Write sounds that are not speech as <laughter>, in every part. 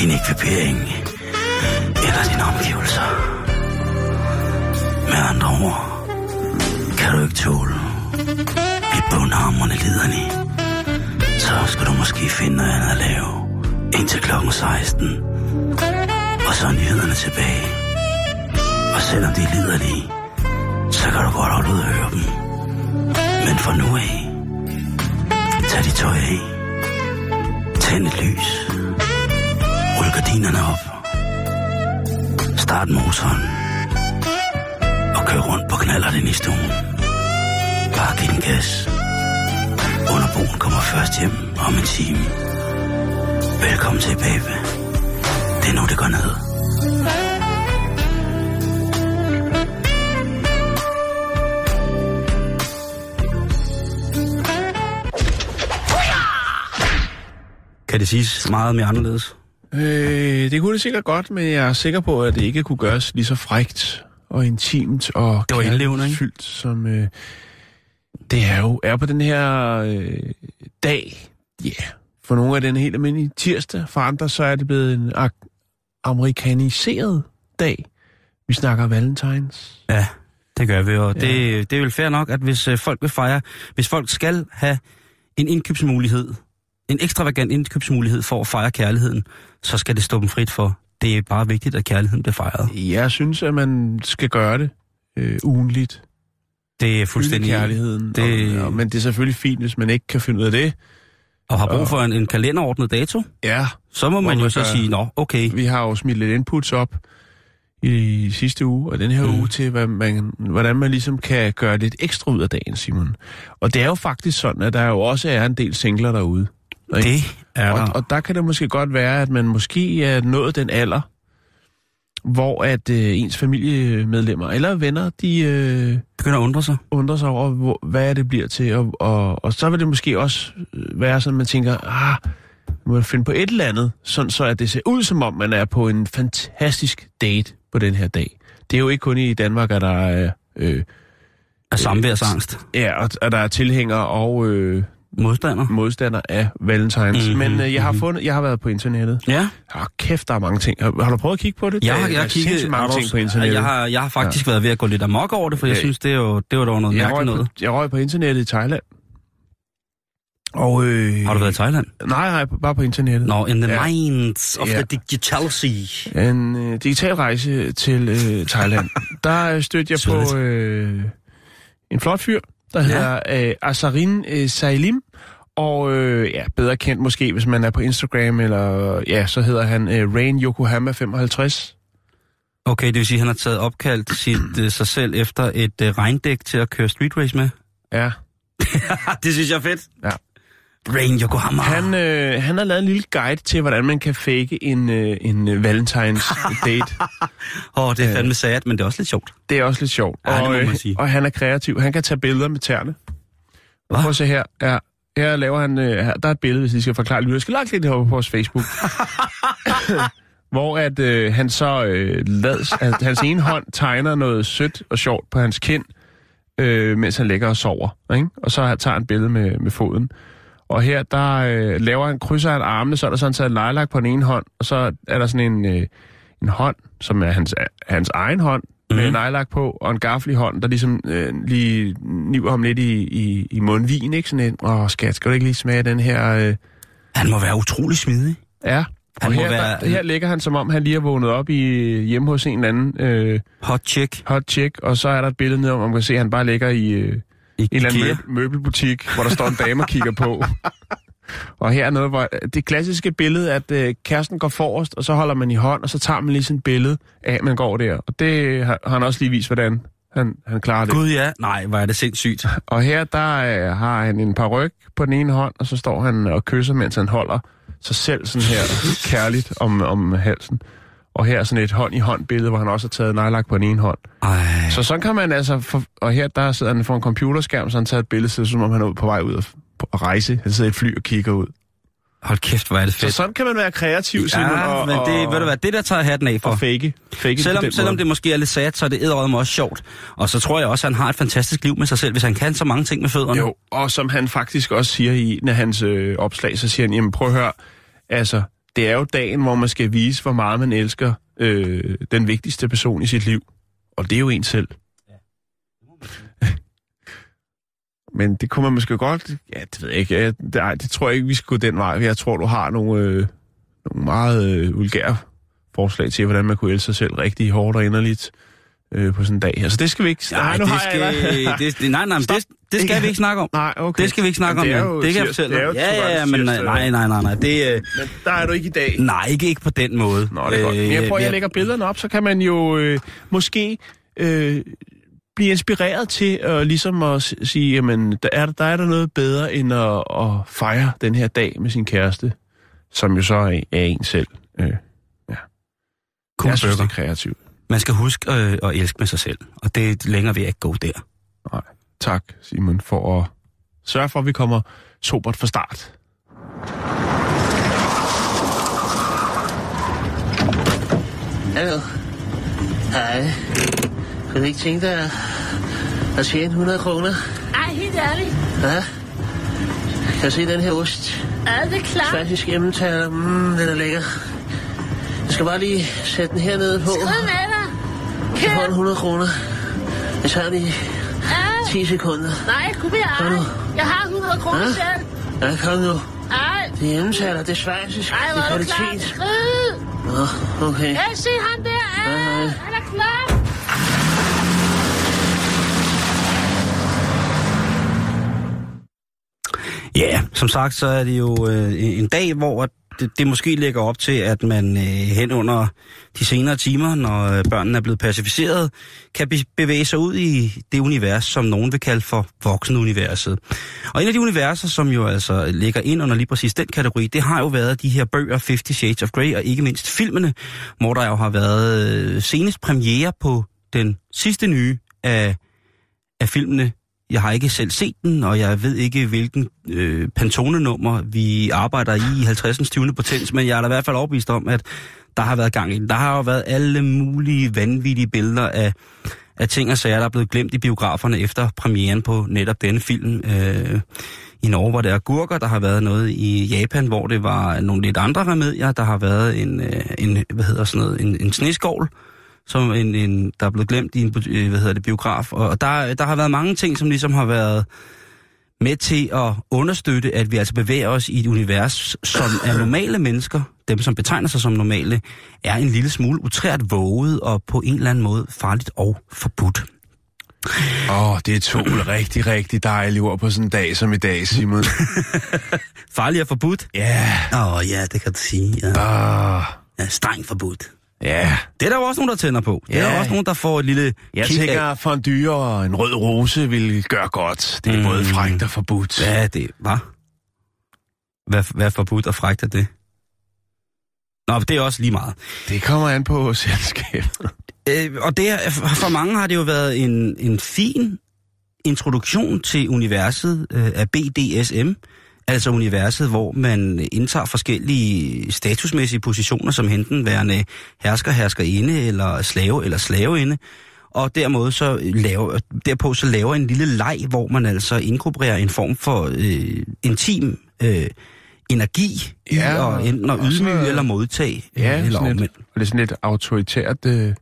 Din ekvipering eller dine omgivelser. Med andre ord, kan du ikke tåle et bundhamrende liderlig, så skal du måske finde noget andet at lave indtil klokken 16. Og så er nyhederne tilbage. Og selvom de er liderlige, så kan du godt holde ud at høre dem. Men for nu af, tag de tøj af. Tænd et lys. Rul gardinerne op. Start motoren. Og kør rundt på knallerne i stuen. Bare giv den gas. Underboen kommer først hjem om en time. Velkommen til, baby. Det er nu, det går ned. Kan det siges meget mere anderledes? Øh, det kunne det sikkert godt, men jeg er sikker på, at det ikke kunne gøres lige så frægt og intimt og Det var indlevende, ikke? fyldt, som øh, det er jo er på den her øh, dag. Ja, yeah. for nogle er det en helt almindelig tirsdag, for andre så er det blevet en amerikaniseret dag. Vi snakker valentines. Ja, det gør vi, og ja. det, det er vel fair nok, at hvis øh, folk vil fejre, hvis folk skal have en indkøbsmulighed, en ekstravagant indkøbsmulighed for at fejre kærligheden, så skal det stå dem frit for. Det er bare vigtigt, at kærligheden bliver fejret. Jeg synes, at man skal gøre det øh, ugenligt. Det er fuldstændig... kærligheden. Det- Og, og, men det er selvfølgelig fint, hvis man ikke kan finde ud af det. Og har brug for en, en kalenderordnet dato, Ja, så må Hvor man jo man så sige, nå, okay, Vi har jo smidt lidt inputs op i sidste uge og den her. Mm. uge til, hvad man, hvordan man ligesom kan gøre lidt ekstra ud af dagen, Simon. Og det er jo faktisk sådan, at der jo også er en del singler derude. Ikke? det er og, der. og der kan det måske godt være, at man måske er nået den alder, hvor at øh, ens familiemedlemmer eller venner, de øh, Begynder at undre sig. undrer sig over, hvor, hvad det bliver til. Og, og, og så vil det måske også øh, være sådan, at man tænker, ah, må jeg finde på et eller andet, sådan så at det ser ud som om, man er på en fantastisk date på den her dag. Det er jo ikke kun i Danmark, at der er, øh, Af samværsangst. ja, at, at der er tilhængere og øh, Modstander. modstandere af Valentines. Mhm, Men øh, jeg har mhm. fundet, jeg har været på internettet. Ja, Ah, kæft, der er mange ting. Har, har du prøvet at kigge på det? jeg, Der har, er jeg har kigget mange ting på internettet. Jeg har, jeg har faktisk ja. været ved at gå lidt amok over det, for jeg Ja. synes, det, er jo, det var dog noget jeg, mærkeligt noget. på, jeg røg på internettet i Thailand. Og, øh, Har du været i Thailand? Nej, nej, bare på internettet. Nå, in the Ja. minds of Ja. the digital sea. En øh, digital rejse til øh, Thailand. <laughs> der øh, stødte jeg på øh, en flot fyr, der Ja. hedder øh, Asarin øh, Sailim. Og øh, ja, bedre kendt måske, hvis man er på Instagram, eller ja, så hedder han øh, Rain Yokohama 55. Okay, det vil sige, at han har taget opkaldt sit, uh, sig selv efter et uh, regndæk til at køre street race med? Ja, <laughs> det synes jeg er fedt. Ja. Brain Yokohama. Han, øh, han har lavet en lille guide til, hvordan man kan fake en, øh, en øh, valentines <laughs> date. Åh, oh, det er fandme sad, men det er også lidt sjovt. Det er også lidt sjovt. Ja, og, man øh, sige. og han er kreativ. Han kan tage billeder med tæerne. Og prøv at se her. Ja, her laver han... Øh, her, der er et billede, hvis I skal forklare det. Jeg skal lagt lidt det her på vores Facebook. <laughs> hvor at øh, han så øh, lads, at hans ene hånd tegner noget sødt og sjovt på hans kind, øh, mens han ligger og sover. Ikke? Og så tager han et billede med, med foden. Og her, der øh, laver han, krydser han armene, så er der sådan taget lejlagt på den ene hånd, og så er der sådan en, øh, en hånd, som er hans, hans egen hånd, mm. med Mhm. en nejlak på, og en gaffel i hånden, der ligesom øh, lige niver ham lidt i, i, i mundvin, ikke? Sådan en, åh skat, skal du ikke lige smage den her... Øh, Han må være utrolig smidig. ja, Han og her, være- der, her ligger han, som om han lige har vågnet op i, hjemme hos en eller anden øh, Hot chick. hot chick, og så er der et billede ned, hvor man kan se, at han bare ligger i... Øh, I en eller anden møb- møbelbutik, hvor der står en dame og kigger på. <laughs> Og her er noget, hvor det klassiske billede, at øh, kæresten går forrest, og så holder man i hånd, og så tager man lige sådan et billede af, man går der. Og det har, har han også lige vist, hvordan han, han klarer det. Gud ja. Nej, hvor er det sindssygt. <laughs> Og her, der øh, har han en par ryg på den ene hånd, og så står han og kysser, mens han holder sig selv sådan her <laughs> kærligt om, om halsen. Og her er sådan et hånd i hånd billede, hvor han også har taget nejlak på den ene hånd. Ej. Så sådan kan man altså... For, og her der sidder han for en computerskærm, så han tager et billede, så som om han er ude på vej ud at, at rejse. Han sidder i et fly og kigger ud. Hold kæft, hvor er det Så fedt. sådan kan man være kreativ, Simon, ja, men det, ved du hvad, det der tager hatten af for. og fake. fake Selvom, selvom måde. det måske er lidt sad, så er det edderødme også sjovt. Og så tror jeg også, at han har et fantastisk liv med sig selv, hvis han kan så mange ting med fødderne. Jo, og som han faktisk også siger i en af hans øh, opslag, så siger han, jamen prøv at høre, altså, det er jo dagen, hvor man skal vise, hvor meget man elsker øh, den vigtigste person i sit liv. Og det er jo en selv. <laughs> Men det kunne man måske godt... Ja, det ved jeg ikke. Jeg, det, ej, det tror jeg ikke, vi skal gå den vej. Jeg tror, du har nogle, øh, nogle meget øh, vulgære forslag til, hvordan man kunne elske sig selv rigtig hårdt og inderligt øh, på sådan en dag her. Så det skal vi ikke... Nej, nu det har skal, jeg, det, nej, nej, men det, det skal vi ikke snakke om. Nej, okay. Det skal vi ikke snakke om. det er men jo det kan jeg fortælle dig. Ja, ja, ja, men nej, nej, nej, nej. Det, øh, Men der er du ikke i dag. nej, ikke, ikke på den måde. Nå, det er godt. Men jeg prøver, at jeg lægger billederne op, så kan man jo øh, måske øh, blive inspireret til at ligesom at sige, jamen, der er, der er der noget bedre end at, at fejre den her dag med sin kæreste, som jo så er, er en selv. Øh, Cool jeg synes, det er kreativt. Man skal huske øh, at elske med sig selv, og det længere vil jeg ikke gå der. Nej, tak Simon for at sørge for, at vi kommer sobert fra start. Hallo. Hej. Kunne du ikke tænke dig at, tjene 100 kroner? Ej, helt ærligt. Ja? Kan du se den her ost? Er det klart? Klassisk emmentaler. Mmm, den er lækker. Jeg skal bare lige sætte den her nede på. Ud med dig. Får Kør. den 100 kroner. Jeg tager i Ja. 10 sekunder. Nej, kunne vi ej. Jeg har 100 kroner Hå? selv. Ja, kom nu. Ej. Det er emmentaler, det er svejsisk, Ej, det hvor er du klar? kvalitet. Skrid. Nå, okay. Ja, se ham der. Ja, Hej, hej. han er klar. Ja, som sagt, så er det jo øh, en dag, hvor det, det måske lægger op til, at man øh, hen under de senere timer, når øh, børnene er blevet pacificeret, kan be- bevæge sig ud i det univers, som nogen vil kalde for voksenuniverset. Og en af de universer, som jo altså ligger ind under lige præcis den kategori, det har jo været de her bøger, 50 Shades of Grey, og ikke mindst filmene, hvor der jo har været øh, senest premiere på den sidste nye af, af filmene, jeg har ikke selv set den, og jeg ved ikke, hvilken øh, Pantone-nummer vi arbejder i i 50. 20. potens, men jeg er da i hvert fald overbevist om, at der har været gang i den. Der har jo været alle mulige vanvittige billeder af, af ting og sager, der er blevet glemt i biograferne efter premieren på netop denne film. Øh, I Norge var det agurker, der har været noget i Japan, hvor det var nogle lidt andre remedier. Der har været en, øh, en hvad hedder sådan noget, en, en sneskovl, som en, en, der er blevet glemt i en øh, hvad hedder det, biograf. Og der, der har været mange ting, som ligesom har været med til at understøtte, at vi altså bevæger os i et univers, som er normale mennesker, dem som betegner sig som normale, er en lille smule utrært våget og på en eller anden måde farligt og forbudt. Åh, oh, det er to <clears throat> rigtig, rigtig dejlige ord på sådan en dag som i dag, Simon. Farligt og forbudt? Ja, Åh oh, ja, det kan du sige. Ja. yeah. ja strengt forbudt. Ja. Det er der jo også nogen, der tænder på. Det er Ja. der også nogen, der får et lille Jeg kick tænker, af. at fondue og en rød rose vil gøre godt. Det er Mm. både frægt og forbudt. Ja, det var. Hvad, hvad er forbudt og frægt af det? Nå, det er også lige meget. Det kommer an på <laughs> selskabet. Øh, og det er, for mange har det jo været en, en fin introduktion til universet øh, af BDSM, altså universet, hvor man indtager forskellige statusmæssige positioner, som enten værende hersker, herskerinde, eller slave eller slaveinde, og dermed så laver, derpå så laver en lille leg, hvor man altså inkorporerer en form for øh, intim øh, energi ja, i at enten at og ydmyge eller modtage, Ja, øh, eller sådan lidt, og det er sådan lidt autoritært... Øh,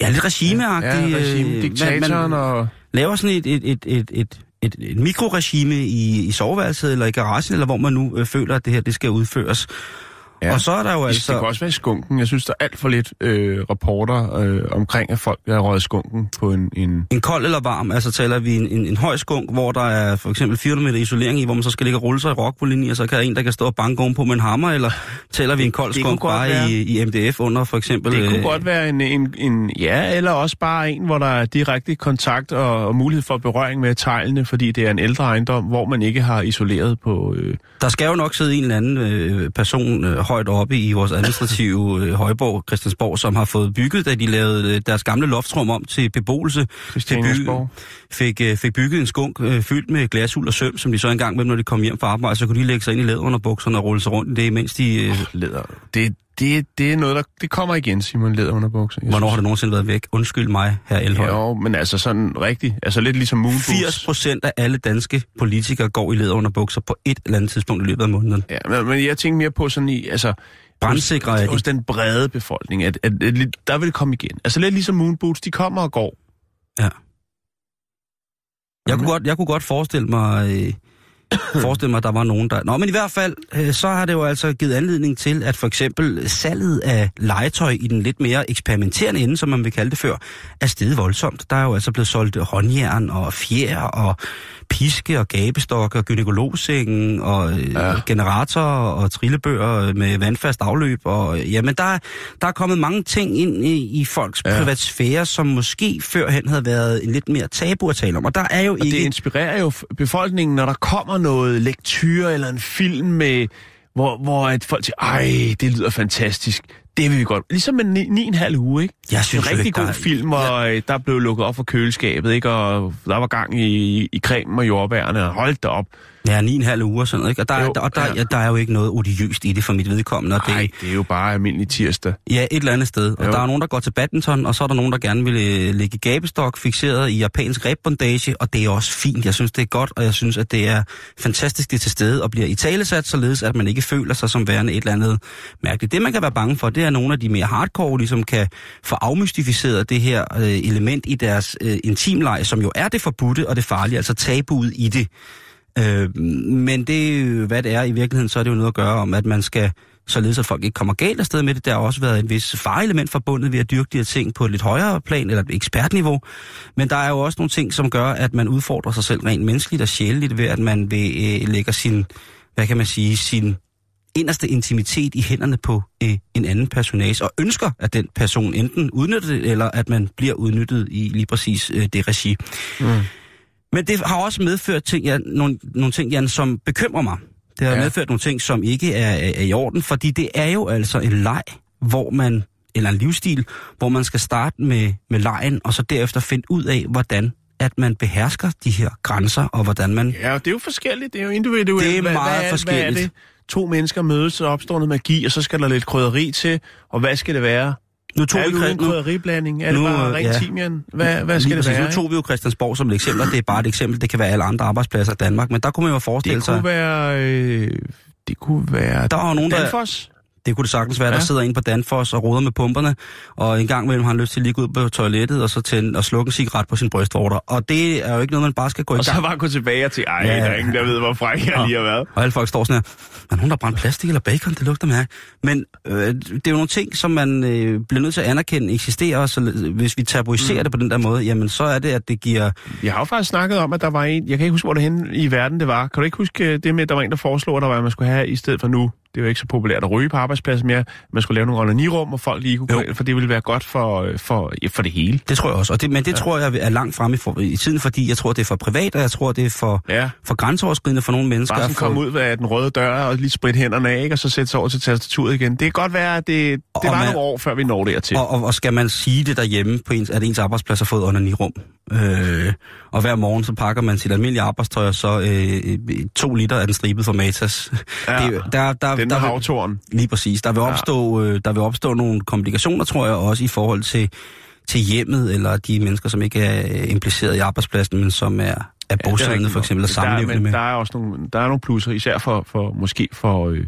Ja, lidt regimeagtigt. ja, regime, øh, diktatoren man, og... laver sådan et, et, et, et, et, et, et mikroregime i, i soveværelset eller i garagen, eller hvor man nu øh, føler, at det her det skal udføres. Ja. Og så er der jo Altså, det kan også være i skunken. Jeg synes, der er alt for lidt øh, rapporter øh, omkring, at folk er røget skunken på en... en En kold eller varm, altså taler vi en, en, en høj skunk, hvor der er for eksempel 400 meter isolering i, hvor man så skal ligge og rulle sig i rockwool og så kan der en, der kan stå og banke ovenpå med en hammer, eller taler vi en kold Det skunk bare være. i, i MDF under for eksempel... det kunne øh, godt være en, en, en... Ja, eller også bare en, hvor der er direkte kontakt og, og mulighed for berøring med teglene, fordi det er en ældre ejendom, hvor man ikke har isoleret på... Øh, Der skal jo nok sidde en eller anden øh, person øh, højt oppe i vores administrative øh, højborg, Christiansborg, som har fået bygget, da de lavede øh, deres gamle loftrum om til beboelse. Til by, fik, øh, fik bygget en skunk øh, fyldt med glashul og søm, som de så engang med, når de kom hjem fra arbejde, så kunne de lægge sig ind i læder under bukserne og rulle sig rundt i det, mens de... Øh, Leder. Det, det, det er noget, der det kommer igen, Simon Leder under bukser. Hvornår har synes- det nogensinde været væk? Undskyld mig, her Elhøj. Jo, men altså sådan rigtigt. Altså lidt ligesom Moonboots. 80 procent af alle danske politikere går i læder under bukser på et eller andet tidspunkt i løbet af måneden. Ja, men, men jeg tænker mere på sådan i, altså... Brandsikre hos, hos den brede befolkning, at, at, at, at der vil det komme igen. Altså lidt ligesom Moonboots, de kommer og går. Ja. Jeg kunne godt, jeg kunne godt forestille mig, øh, forestille mig, at der var nogen, der... Nå, men i hvert fald, øh, så har det jo altså givet anledning til, at for eksempel salget af legetøj i den lidt mere eksperimenterende ende, som man vil kalde det før, er steget voldsomt. Der er jo altså blevet solgt håndjern og fjer og piske og gabestokke og gynekologsengen og øh, ja. generatorer og trillebøger med vandfast afløb. Og, øh, jamen, der, der er kommet mange ting ind i, i folks ja. Privatsfære, som måske førhen havde været en lidt mere tabu at tale om. Og der er jo Og ikke... det inspirerer jo befolkningen, når der kommer noget lektyre eller en film med, hvor, hvor at folk siger, ej, det lyder fantastisk. Det vil vi godt. Ligesom med ni, ni en halv uge, ikke? Jeg synes en rigtig ikke, god film, og ja. der blev lukket op for køleskabet, ikke? Og der var gang i, i cremen og jordbærne, og hold da op. Ja, ni en halv uge og sådan noget, ikke? Og der, Jo, der, og der, ja. ja. der er jo ikke noget odiøst i det for mit vedkommende. Og det, Nej, det er jo bare almindelig tirsdag. Ja, et eller andet sted. Og Jo. der er nogen, der går til badminton, og så er der nogen, der gerne vil øh, ligge gabestok, fixeret i japansk rebbondage, og det er også fint. Jeg synes, det er godt, og jeg synes, at det er fantastisk, det er til stede og bliver i talesat, således at man ikke føler sig som værende et eller andet mærkeligt. Det, man kan være bange for, det er nogle af de mere hardcore, ligesom kan få afmystificeret det her øh, element i deres øh, intimleje, som jo er det forbudte og det farlige, altså tabuet i det. Øh, men det, er hvad det er i virkeligheden, så er det jo noget at gøre om, at man skal således at folk ikke kommer galt afsted med det. Der har også været en vis fareelement forbundet ved at dyrke de her ting på et lidt højere plan, eller et ekspertniveau. Men der er jo også nogle ting, som gør, at man udfordrer sig selv rent menneskeligt og sjældent ved, at man vil øh, lægge sin, hvad kan man sige, sin inderste intimitet i hænderne på øh, en anden personage, og ønsker, at den person enten udnytter det, eller at man bliver udnyttet i lige præcis øh, det regi. Mm. Men det har også medført ting, ja, nogle, nogle ting, Jan, som bekymrer mig. Det har Ja. medført nogle ting, som ikke er, er, er i orden, fordi det er jo altså en leg, hvor man, eller en livsstil, hvor man skal starte med, med lejen, og så derefter finde ud af, hvordan at man behersker de her grænser, og hvordan man... Ja, det er jo forskelligt. Det er jo individuelt. Det er Hvad- meget hvad, forskelligt. Hvad er det? To mennesker mødes, og opstår noget magi, og så skal der lidt krydderi til. Og hvad skal det være? Nu tog er vi, det Chris- nu, krydderiblanding? Er det nu, bare øh, rent ja. timian? Hvad, hvad skal lige det præcis, være? Nu tog vi jo Christiansborg som et eksempel, og det er bare et eksempel. Det kan være alle andre arbejdspladser i Danmark, men der kunne man jo forestille Det sig... kunne være... Øh, det kunne være... Der var jo nogen, der- Danfoss? Det kunne det sagtens være, ja. Der sidder en på Danfoss og roder med pumperne, og en gang imellem har han lyst til at gå ud på toilettet og så tænde og slukke en cigaret på sin brystvorter. Og det er jo ikke noget, man bare skal gå i Og så gang. bare gå tilbage og til, ej, Ja, der er ingen, der ved, hvor fræk jeg lige har været. Og alle folk står sådan her, er nogen, der brændt plastik eller bacon? Det lugter mærke. Men øh, det er jo nogle ting, som man øh, bliver nødt til at anerkende eksisterer, så hvis vi tabuiserer mm. det på den der måde, jamen så er det, at det giver... Jeg har jo faktisk snakket om, at der var en... Jeg kan ikke huske, hvor det henne i verden det var. Kan du ikke huske øh, det med, at der var en, der foreslog, at der var, at man skulle have i stedet for nu det er jo ikke så populært at ryge på arbejdspladsen mere. Man skulle lave nogle onanirum, og folk lige kunne Jo. for det ville være godt for, øh, for, ja, for det hele. Det tror jeg også. Og det, men det ja. tror jeg er langt frem i, for, i tiden, fordi jeg tror, det er for privat, og jeg tror, det er for, Ja. for grænseoverskridende for nogle mennesker. Bare sådan komme ud af den røde dør og lige spritte hænderne af, ikke? og så sætte sig over til tastaturet igen. Det kan godt være, at det, det Og var man- nogle år, før vi når dertil. Og, og, og skal man sige det derhjemme, på ens, at ens arbejdsplads har fået onanirum, øh, og hver morgen så pakker man sit almindelige arbejdstøj, og så øh, øh, to liter af den stribet for Matas. <laughs> Ja, det, der, der, den der, der vil-. Lige præcis. Der vil, Ja. opstå, øh, der vil opstå nogle komplikationer, tror jeg, også i forhold til, til hjemmet, eller de mennesker, som ikke er øh, impliceret i arbejdspladsen, men som er, er Ja, bosiddende rigtigt for eksempel, og men med. Der er også nogle, der er nogle plusser, især for, for måske for, øh,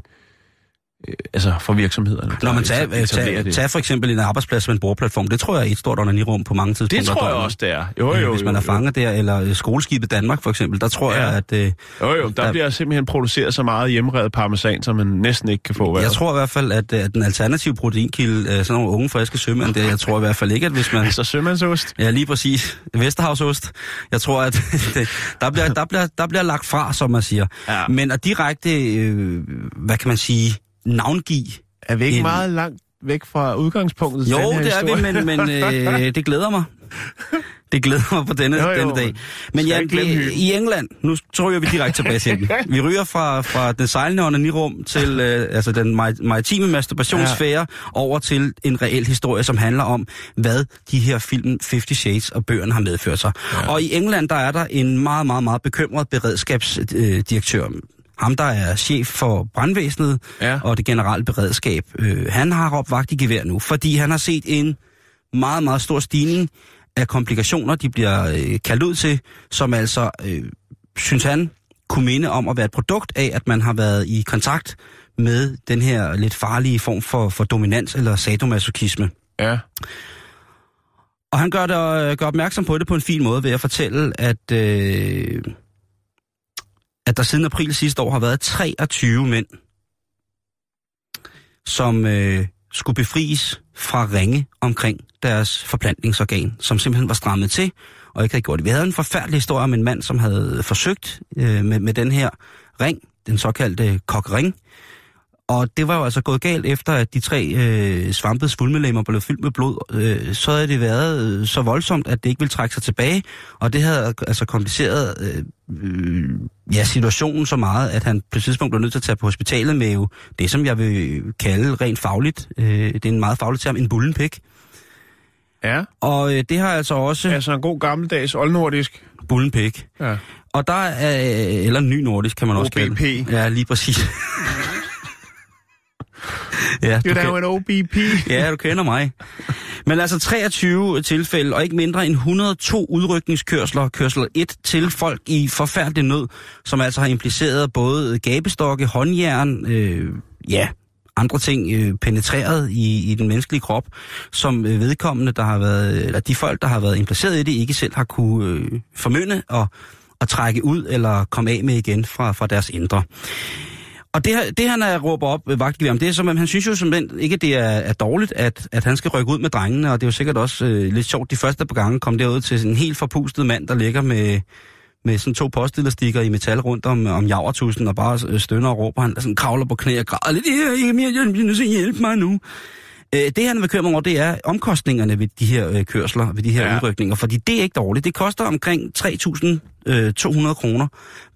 øh, altså for virksomhederne. Når man tager, tager, det. tager for eksempel en arbejdsplads med en bordplatform, det tror jeg er et stort onanirum på mange tidspunkter. det tror jeg også, det er. Jo, jo, jo, Hvis man er jo. fanget der, eller øh, skoleskibet Danmark for eksempel, der tror Ja. jeg, at... Øh, Jo, jo, der, Der- bliver simpelthen produceret så meget hjemmerevet parmesan, som man næsten ikke kan få hver. jeg tror i hvert fald, at, øh, at den alternative proteinkilde, øh, sådan nogle unge, friske sømænd, det, jeg tror i hvert fald ikke, at hvis man... Altså sømandsost. Ja, lige præcis. Vesterhavsost. Jeg tror, at <laughs> det, der, bliver, der, bliver, der bliver lagt fra, som man siger. Ja. Men at direkte, øh, hvad kan man sige, navngive... Er vi ikke En- meget langt væk fra udgangspunktet Jo, det er historie? vi, men, men øh, det glæder mig. Det glæder mig på denne, <laughs> Jo, jo, denne dag. Men ja, det, i England, nu tror jeg, vi direkte tilbage til. <laughs> Vi ryger fra, fra den sejlende onanirum til øh, altså den mari- maritime masturbationsfære ja. over til en reel historie, som handler om, hvad de her film 50 Shades og bøgerne har medført sig. Ja. Og i England, der er der en meget, meget, meget bekymret beredskabsdirektør. Ham, der er chef for brandvæsenet Ja. og det generelle beredskab. Øh, han har råbt vagt i gevær nu, fordi han har set en meget, meget stor stigning af komplikationer, de bliver øh, kaldt ud til, som altså, øh, synes han, kunne minde om at være et produkt af, at man har været i kontakt med den her lidt farlige form for, for dominans eller sadomasochisme. Ja. Og han gør, det, øh, gør opmærksom på det på en fin måde ved at fortælle, at, øh, at der siden april sidste år har været 23 mænd, som øh, skulle befries fra ringe omkring deres forplantningsorgan, som simpelthen var strammet til og ikke havde gjort det. Vi havde en forfærdelig historie om en mand, som havde forsøgt øh, med, med den her ring, den såkaldte kokring, og det var jo altså gået galt efter, at de tre øh, svampede svulmelemmer blev fyldt med blod. Øh, så havde det været øh, så voldsomt, at det ikke ville trække sig tilbage. Og det havde altså kompliceret øh, øh, ja, situationen så meget, at han på et tidspunkt blev nødt til at tage på hospitalet med jo det, som jeg vil kalde rent fagligt. Øh, det er en meget faglig term, en bullenpik. Ja. Og øh, det har altså også Altså en god gammeldags oldnordisk. bullenpik. Ja. Og der er, eller ny nordisk, kan man også kalde. Ja, lige præcis. <laughs> ja, Det er kan- en OBP. <laughs> Ja, du kender mig. Men altså 23 tilfælde, og ikke mindre end 102 udrykningskørsler, kørsel 1 til folk i forfærdelig nød, som altså har impliceret både gabestokke, håndjern, øh, ja, andre ting øh, penetreret i, i den menneskelige krop, som øh, vedkommende, der har været, eller de folk, der har været impliceret i det, ikke selv har kunne øh, formynde og, og trække ud eller komme af med igen fra, fra deres indre. Og det, her- det han er råber op ved vagtgevær om, det er som, at han synes jo simpelthen ikke, det er, er dårligt, at, at han skal rykke ud med drengene, og det er jo sikkert også øh, lidt sjovt de første par gange kom derud til sådan en helt forpustet mand, der ligger med, med sådan to postelastikker i metal rundt om, om javertusen, og bare øh, stønner og råber, han sådan kravler på knæ og græder lidt, jeg, jeg, jeg bliver nødt til at hjælpe mig nu. Øh, det han vil køre mig over, det er omkostningerne ved de her øh, kørsler, ved de her Ja. udrykninger, fordi det er ikke dårligt. Det koster omkring 3.200 kroner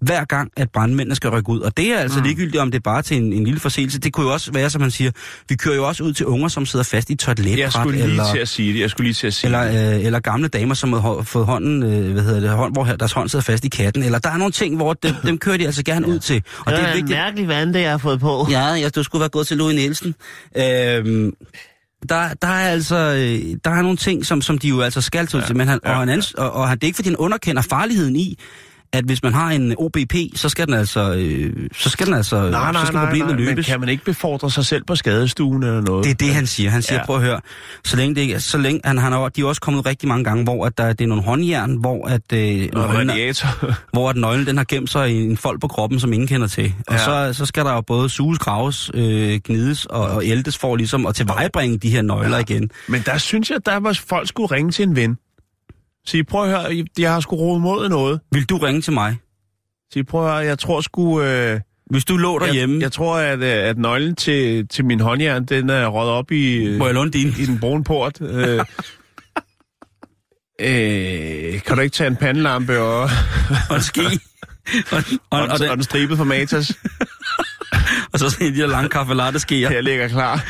hver gang, at brandmændene skal rykke ud. Og det er altså mm. ligegyldigt, om det er bare til en, en lille forseelse. Det kunne jo også være, som man siger, vi kører jo også ud til unger, som sidder fast i et toiletbræt, Jeg skulle lige eller, til at sige det. Jeg skulle lige til at sige det. eller, øh, eller gamle damer, som har fået hånden, øh, hvad hedder det, hånd, hvor her- deres hånd sidder fast i katten. Eller der er nogle ting, hvor dem, dem kører de altså gerne <laughs> ud til. Og det er vigtigt. mærkelig vand, det jeg har fået på. Ja, ja, du skulle være gået til Louis Nielsen. Øhm, der, der er altså øh, der er nogle ting, som, som de jo altså skal til, ja, men han, ja, og, han ans, og, og han, det er ikke, fordi han underkender farligheden i, at hvis man har en OBP, så skal den altså, øh, så skal den altså, Nej, nej, så skal nej, problemet nej, men løbes. kan man ikke befordre sig selv på skadestuen eller noget? Det er det, han siger. Han siger, Ja. prøv at høre, så længe det ikke, så længe, han, han har, de er også kommet rigtig mange gange, hvor at der, det er nogle håndjern, hvor at, øh, Og nøglen, <laughs> hvor at nøglen den har gemt sig i en fold på kroppen, som ingen kender til. Og Ja. så, så skal der jo både suges, graves, øh, gnides og, og ældes for ligesom at tilvejebringe de her nøgler ja. igen. Men der synes jeg, der var folk skulle ringe til en ven. Sige, prøv at høre, jeg har sgu rodet mod noget. Vil du ringe til mig? Sige, prøv at høre, jeg tror sgu, øh, Hvis du lå derhjemme, Jeg, jeg tror, at, øh, at nøglen til, til min håndjern, den er røget op i, øh, må jeg låne din? i den brune port. Øh, <laughs> øh, kan du ikke tage en pandelampe og, og ski. <laughs> og, og, og, og, den, og den stribe for Matas? <laughs> og så sådan en de lange kaffe latte skeer. Jeg ligger klar.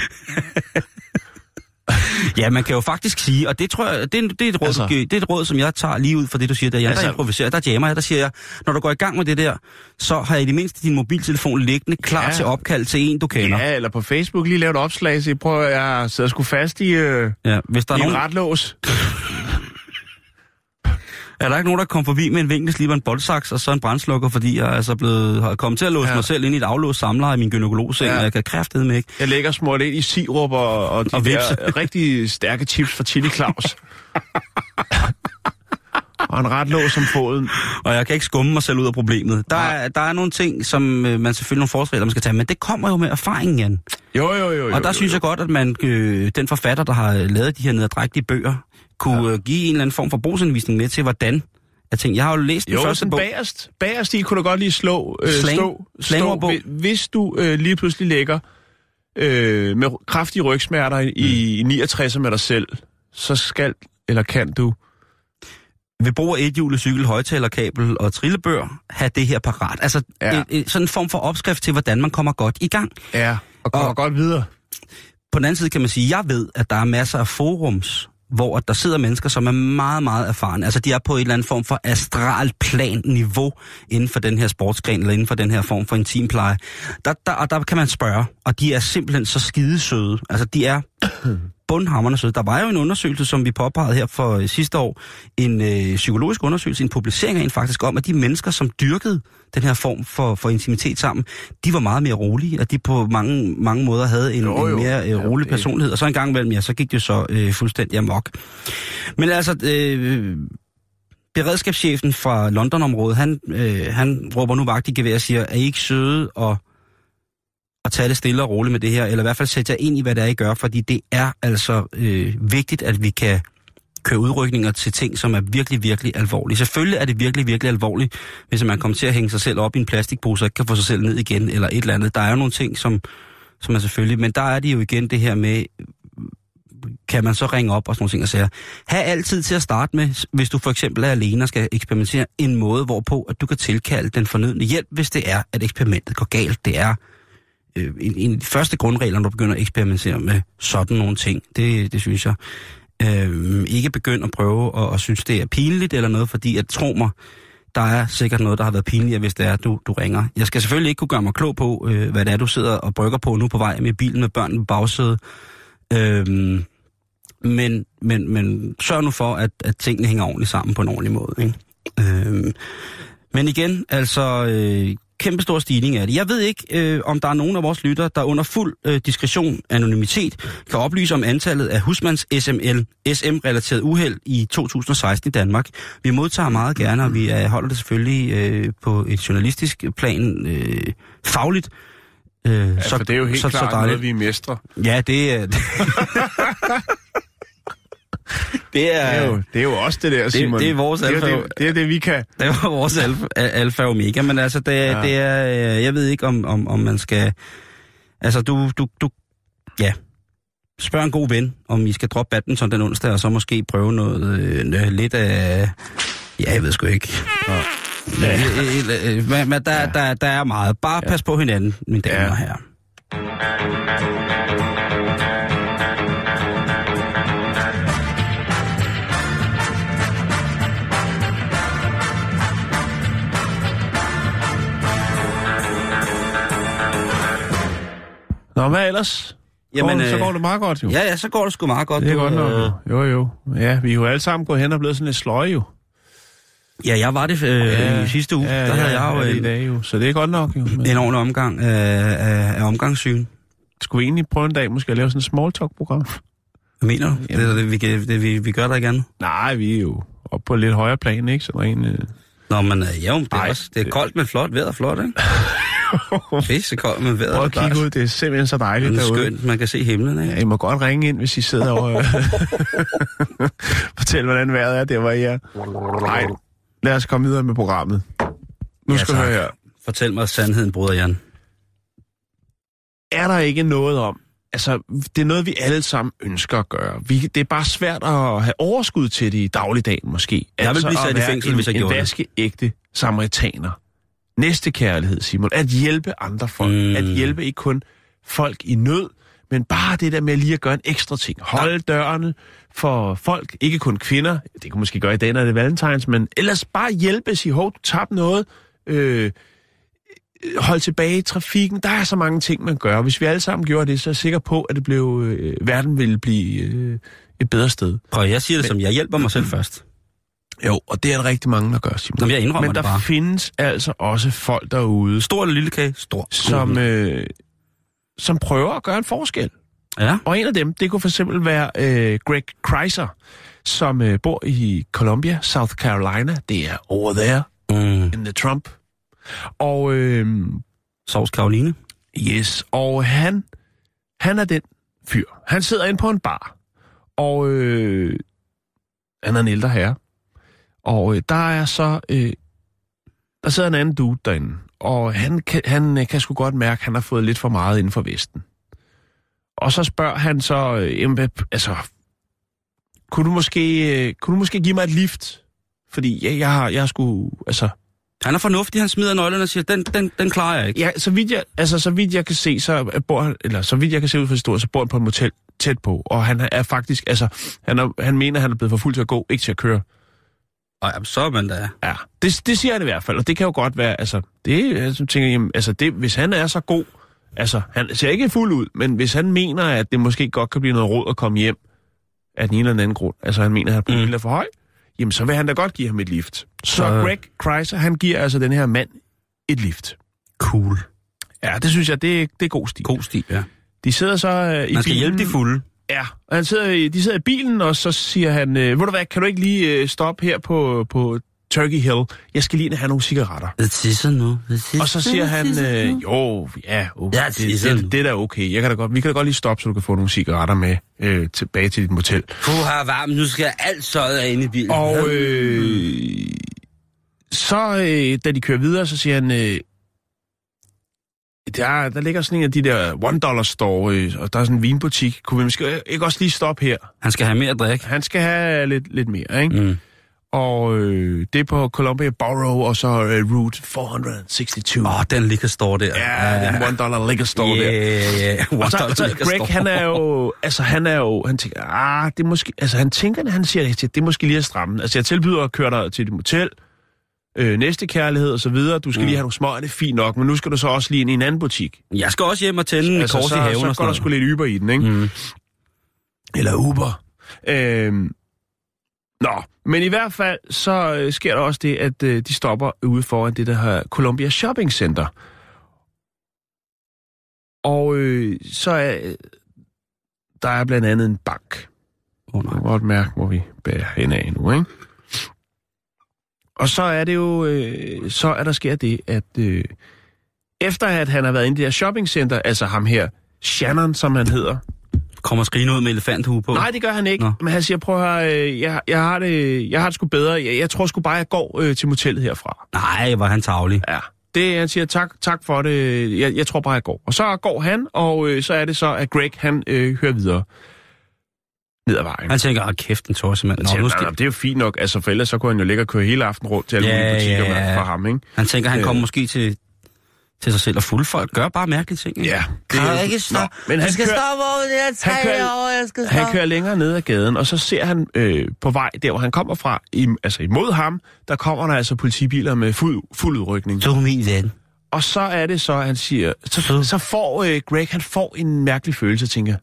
<laughs> Ja, man kan jo faktisk sige, og det tror jeg, det er, det er, et, råd, Altså- altså, det er et råd, som jeg tager lige ud fra det, du siger der. Jeg altså, der improviserer, der jammer jeg, der siger jeg, når du går i gang med det der, så har jeg i det mindste din mobiltelefon liggende klar Ja. til opkald til en, du kender. Ja. Eller på Facebook lige lave et opslag, så prøver jeg sidder sgu fast i, øh, ja. Hvis der er, en nogen, retlås. <laughs> er der ikke nogen, der kommer forbi med en vinkelsliber, en boldsaks og så en brændslukker, fordi jeg er altså blevet, har kommet til at låse Ja. mig selv ind i et aflåst samler i min gynekologseng, Ja. og jeg kan kræfte med ikke. Jeg lægger smurt ind i sirup og, og de Og der rigtig stærke chips fra Chili Claus. <laughs> og en retlås som foden. Og jeg kan ikke skumme mig selv ud af problemet. Der, Nej. er, der er nogle ting, som øh, man selvfølgelig nogle forholdsregler, man skal tage, men det kommer jo med erfaringen, Jan. Jo, jo, jo. jo Og der jo, synes jo. jeg godt, at man, øh, den forfatter, der har lavet de her nederdrægtige bøger, kunne ja. give en eller anden form for brugsanvisning med til, hvordan jeg tænkte, jeg har jo læst den Jo, første bog. bagerst, bagerst i kunne du godt lige slå, øh, Slang- stå, stå hvis du øh, lige pludselig ligger øh, med kraftige rygsmerter i, i 69 med dig selv, så skal eller kan du Ved brug af ethjulet cykel, højtalerkabel og trillebør, have det her parat. Altså Ja. ja. et, et, sådan en form for opskrift til, hvordan man kommer godt i gang. er og kommer Og- godt videre. På den anden side kan man sige, at jeg ved, at der er masser af forums, hvor der sidder mennesker, som er meget, meget erfarne. Altså, de er på et eller andet form for astral plan niveau inden for den her sportsgren, eller inden for den her form for intimpleje. Der, der, og der kan man spørge, og de er simpelthen så skidesøde. Altså, de er bundhammerne søde. Der var jo en undersøgelse, som vi påpegede her for øh, sidste år, en øh, psykologisk undersøgelse, en publicering af en faktisk om, at de mennesker, som dyrkede den her form for, for intimitet sammen, de var meget mere rolige, og de på mange, mange måder havde en, Jo, en jo. mere øh, rolig personlighed. Og så en gang imellem, ja, så gik det jo så øh, fuldstændig amok. Men altså, øh, beredskabschefen fra London-området, han, øh, han råber nu vagt i gevær og siger, er I ikke søde og, at tage det stille og roligt med det her, eller i hvert fald sætte jer ind i, hvad det er, I gør, fordi det er altså øh, vigtigt, at vi kan køre udrykninger til ting, som er virkelig, virkelig alvorlige. Selvfølgelig er det virkelig, virkelig alvorligt, hvis man kommer til at hænge sig selv op i en plastikpose og ikke kan få sig selv ned igen, eller et eller andet. Der er jo nogle ting, som, som er selvfølgelig, men der er det jo igen det her med, kan man så ringe op og sådan nogle ting og sige, have altid til at starte med, hvis du for eksempel er alene og skal eksperimentere, en måde, hvorpå at du kan tilkalde den fornødne hjælp, hvis det er, at eksperimentet går galt. Det er øh, en, en af de første grundregler, når du begynder at eksperimentere med sådan nogle ting. Det, det synes jeg. Øh, ikke begynde at prøve at, at synes, det er pinligt eller noget, fordi at tro mig, der er sikkert noget, der har været pinligere, hvis det er, at du, du ringer. Jeg skal selvfølgelig ikke kunne gøre mig klog på, øh, hvad det er, du sidder og brygger på nu på vej med bilen med børn på bagsædet. Øh, men, men, men sørg nu for, at, at tingene hænger ordentligt sammen på en ordentlig måde. Ikke? Øh, men igen, altså, øh, kæmpe stor stigning af det. Jeg ved ikke, øh, om der er nogen af vores lyttere, der under fuld øh, diskretion, anonymitet, kan oplyse om antallet af husmands SML, SM-relateret uheld i 2016 i Danmark. Vi modtager meget gerne, og vi øh, holder det selvfølgelig øh, på et journalistisk plan øh, fagligt. Øh, Ja, så, for det er jo helt så, klart så noget, vi mestrer. Ja, det er... <laughs> <laughs> <laughs> det er... Det er, jo, det er jo også det der, Simon. det er vores det er, alfa- det, det er det, vi kan. Det var vores alfa, alfa og omega, men altså, det, ja. Ja. det er, øh, jeg ved ikke, om, om, om man skal, altså, du, du, du, ja, spørg en god ven, om I skal droppe badminton den onsdag, og så måske prøve noget, øh, lidt af, ja, jeg ved sgu ikke. Ja. Øh, øh, Men, men der, der, der er meget. Bare pas på hinanden, mine damer Ja. og herrer. Nå, hvad ellers? Jamen, Jamen, går, så øh, går det meget godt, jo. Ja, ja, så går det sgu meget godt. det er du, godt nok. øh, Jo, jo. Ja, vi er jo alle sammen gået hen og blevet sådan lidt sløje, jo. Ja, jeg var det øh, i sidste uge. Ja, der havde ja, jeg jo ja, i en, dag, jo. Så det er godt nok, jo. Men en ordentlig omgang af, af, af omgangssyn. skulle vi egentlig prøve en dag måske at lave sådan et small talk-program? Hvad mener du? Det, er det, vi, det, vi, vi gør der igen. Nej, vi er jo oppe på et lidt højere plan, ikke? Sådan en... Øh... Nå, men øh, jo, det er, Ej, også, det er koldt, men flot. Vejret flot, ikke? <laughs> <laughs> Pisse koldt, men vejret Prøv at kigge ud, det er simpelthen så dejligt Det er derude. skønt, man kan se himlen, ikke? Ja, I må godt ringe ind, hvis I sidder over... <laughs> Fortæl, hvordan vejret er der, hvor I er. Nej, lad os komme videre med programmet. Nu Ja, skal du tak. høre her. Fortæl mig sandheden, bruder Jan. er der ikke noget om, altså, det er noget, vi alle sammen ønsker at gøre. Vi, det er bare svært at have overskud til det i dagligdagen, måske. Jeg vil altså, blive sat at i fængsel, en, hvis jeg en gjorde det. vaskeægte samaritaner. Næste kærlighed, Simon. At hjælpe andre folk. Mm. At hjælpe ikke kun folk i nød, men bare det der med lige at gøre en ekstra ting. Holde dørene for folk, ikke kun kvinder. Det kan måske gøre i dag, når det er valentines, men ellers bare hjælpe, sige, hov, du tabte noget. Øh, holde tilbage i trafikken. Der er så mange ting, man gør. Hvis vi alle sammen gjorde det, så er jeg sikker på, at det blev, øh, verden ville blive øh, et bedre sted. Prøv, jeg siger det som, jeg hjælper mig selv først. Jo, og det er der rigtig mange, der gør, Simon. Jamen, jeg indrømmer Men det der bare. findes altså også folk derude, Stor eller lille kage? Stor. som, øh, som prøver at gøre en forskel. Ja. Og en af dem, det kunne for eksempel være øh, Greg Kreiser, som øh, bor i Columbia, South Carolina. Det er over there Mm. in the Trump. Og øh, Sovs Karoline. Yes, og han, han er den fyr. Han sidder inde på en bar, og øh, han er en ældre herre. Og øh, der er så, øh, der sidder en anden dude derinde, og han, kan, han øh, kan sgu godt mærke, at han har fået lidt for meget inden for Vesten. Og så spørger han så, øh, altså, kunne du, måske, øh, kunne du måske give mig et lift? Fordi jeg, jeg har, jeg sgu, altså, Han er fornuftig, han smider nøglerne og siger, den, den, den klarer jeg ikke. Ja, så vidt jeg, altså, så vidt jeg kan se, så bor han, eller så vidt jeg kan se ud fra historien, så bor han på et motel tæt på, og han er faktisk, altså, han, er, han mener, han er blevet for fuld til at gå, ikke til at køre. Og så er man da. Ja, det, det siger han i hvert fald, og det kan jo godt være, altså, det, jeg tænker, jamen, altså, det, hvis han er så god, altså, han ser ikke fuld ud, men hvis han mener, at det måske godt kan blive noget råd at komme hjem, af den ene eller den anden grund, altså, han mener, at han Mm. er for høj, jamen, så vil han da godt give ham et lift. Så, så Så- Greg Kreiser, han giver altså den her mand et lift. Cool. Ja, det synes jeg, det, det er god stil. God stil, ja. De sidder så øh, i Man skal bilen. hjælpe de fulde. Ja, og han sidder, i- de sidder i bilen, og så siger han, øh, ved du hvad, kan du ikke lige øh, stoppe her på, på Turkey Hill? Jeg skal lige have nogle cigaretter. Det tisser nu. Det tisser, Og så siger han, øh, jo, ja, okay, Ja, det, det er det, det er da okay. Jeg kan da godt, vi kan da godt lige stoppe, så du kan få nogle cigaretter med øh, tilbage til dit motel. Puh, varmt, nu skal alt søjet af inde i bilen. Og øh, så, øh, da de kører videre, så siger han, øh, der, der ligger sådan en af de der one dollar store, øh, og der er sådan en vinbutik. Kunne vi måske ikke også lige stoppe her? Han skal have mere at drikke. Han skal have lidt, lidt mere, ikke? Mm. Og øh, det er på Columbia Borough, og så øh, Route 462. Åh, oh, den ligger står der. Ja, den one dollar liquor store yeah, der. Yeah, yeah. Og så, så Greg, han er jo, altså han er jo, han tænker, ah, det er måske, altså han tænker, han siger, det er måske lige at stramme. Altså jeg tilbyder at køre dig til dit motel, øh, næste kærlighed og så videre, du skal mm. lige have nogle små, det er fint nok, men nu skal du så også lige ind i en anden butik. Jeg skal også hjem og tænde Altså, kors så, i haven så og går der sgu lidt Uber i den, ikke? Mm. Eller Uber. Øhm, nå, men i hvert fald så øh, sker der også det, at øh, de stopper ude foran det, der her Columbia Shopping Center. Og øh, så er øh, der er blandt andet en bank. Oh, Man kan godt mærke, hvor vi bærer hen af nu, ikke? Og så er det jo, øh, så er der sker det, at øh, efter at han har været inde i det her shoppingcenter, altså ham her, Shannon, som han hedder, Kommer skrigende ud med elefanthue på. Nej, det gør han ikke. Nå. Men han siger, prøv at øh, jeg, jeg, har det, jeg har det sgu bedre. Jeg, jeg tror sgu bare, jeg går øh, til motellet herfra. Nej, var han tavlig. Ja. Det, han siger, tak, tak for det. Jeg, jeg tror bare, jeg går. Og så går han, og øh, så er det så, at Greg, han øh, hører videre ned ad vejen. Han tænker, ah, kæft, en torsemand. Han Nå, siger, nu "Nå, skal... nå, det er jo fint nok, altså for ellers så kunne han jo ligge og køre hele aften rundt til alle Ja, mulige butikker ja, ja. for ham, ikke? Han tænker, han Øh. kommer måske til, til sig selv, og fulde folk gør bare mærkelige ting. ikke? Ja. Kan er jeg ikke stoppe? Men han skal kører, stoppe over det her han tag kører- over, jeg skal han stoppe. kører længere ned ad gaden, og så ser han øh, på vej, der hvor han kommer fra, i, altså imod ham, der kommer der altså politibiler med fuld, fuld udrykning. Du er min ven. Og så er det så, han siger, så, Så- så får øh, Greg, han får en mærkelig følelse, tænker,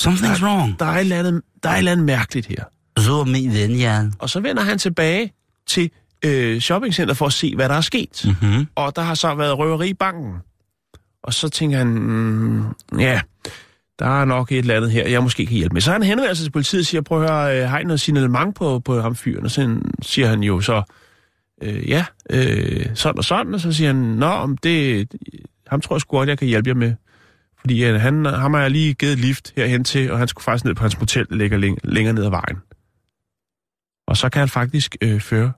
Something's wrong. der er, et eller andet, der er et eller andet mærkeligt her. Er min ven, Jan. Og så vender han tilbage til øh, shoppingcenter for at se, hvad der er sket. Mm-hmm. Og der har så været røveri i banken. Og så tænker han, mm, ja, der er nok et eller andet her, jeg måske kan hjælpe med. Så han henvender sig til politiet og siger, prøv at høre, øh, har I noget signalement på, på ham fyren? Og så siger han jo så, øh, ja, øh, sådan og sådan. Og så siger han, nå, om det, ham tror jeg sgu godt, jeg kan hjælpe jer med. Fordi øh, han, ham har jeg lige givet lift herhen til, og han skulle faktisk ned på hans motel, der ligger læng- længere ned ad vejen. Og så kan han faktisk øh, føre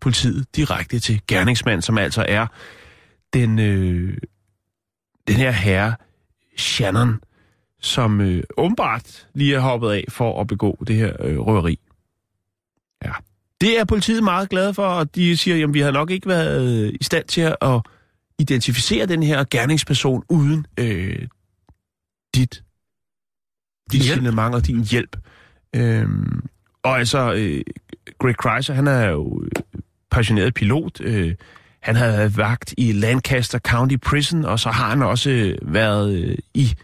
politiet direkte til gerningsmanden, som altså er den, øh, den her herre, Shannon, som øh, åbenbart lige er hoppet af for at begå det her øh, røveri. Ja. Det er politiet meget glade for, og de siger, at vi har nok ikke været øh, i stand til at identificere den her gerningsperson uden øh, dit, dit signalement og din hjælp. Øhm, og altså, øh, Greg Kreiser, han er jo øh, passioneret pilot. Øh, han har været vagt i Lancaster County Prison, og så har han også øh, været øh, i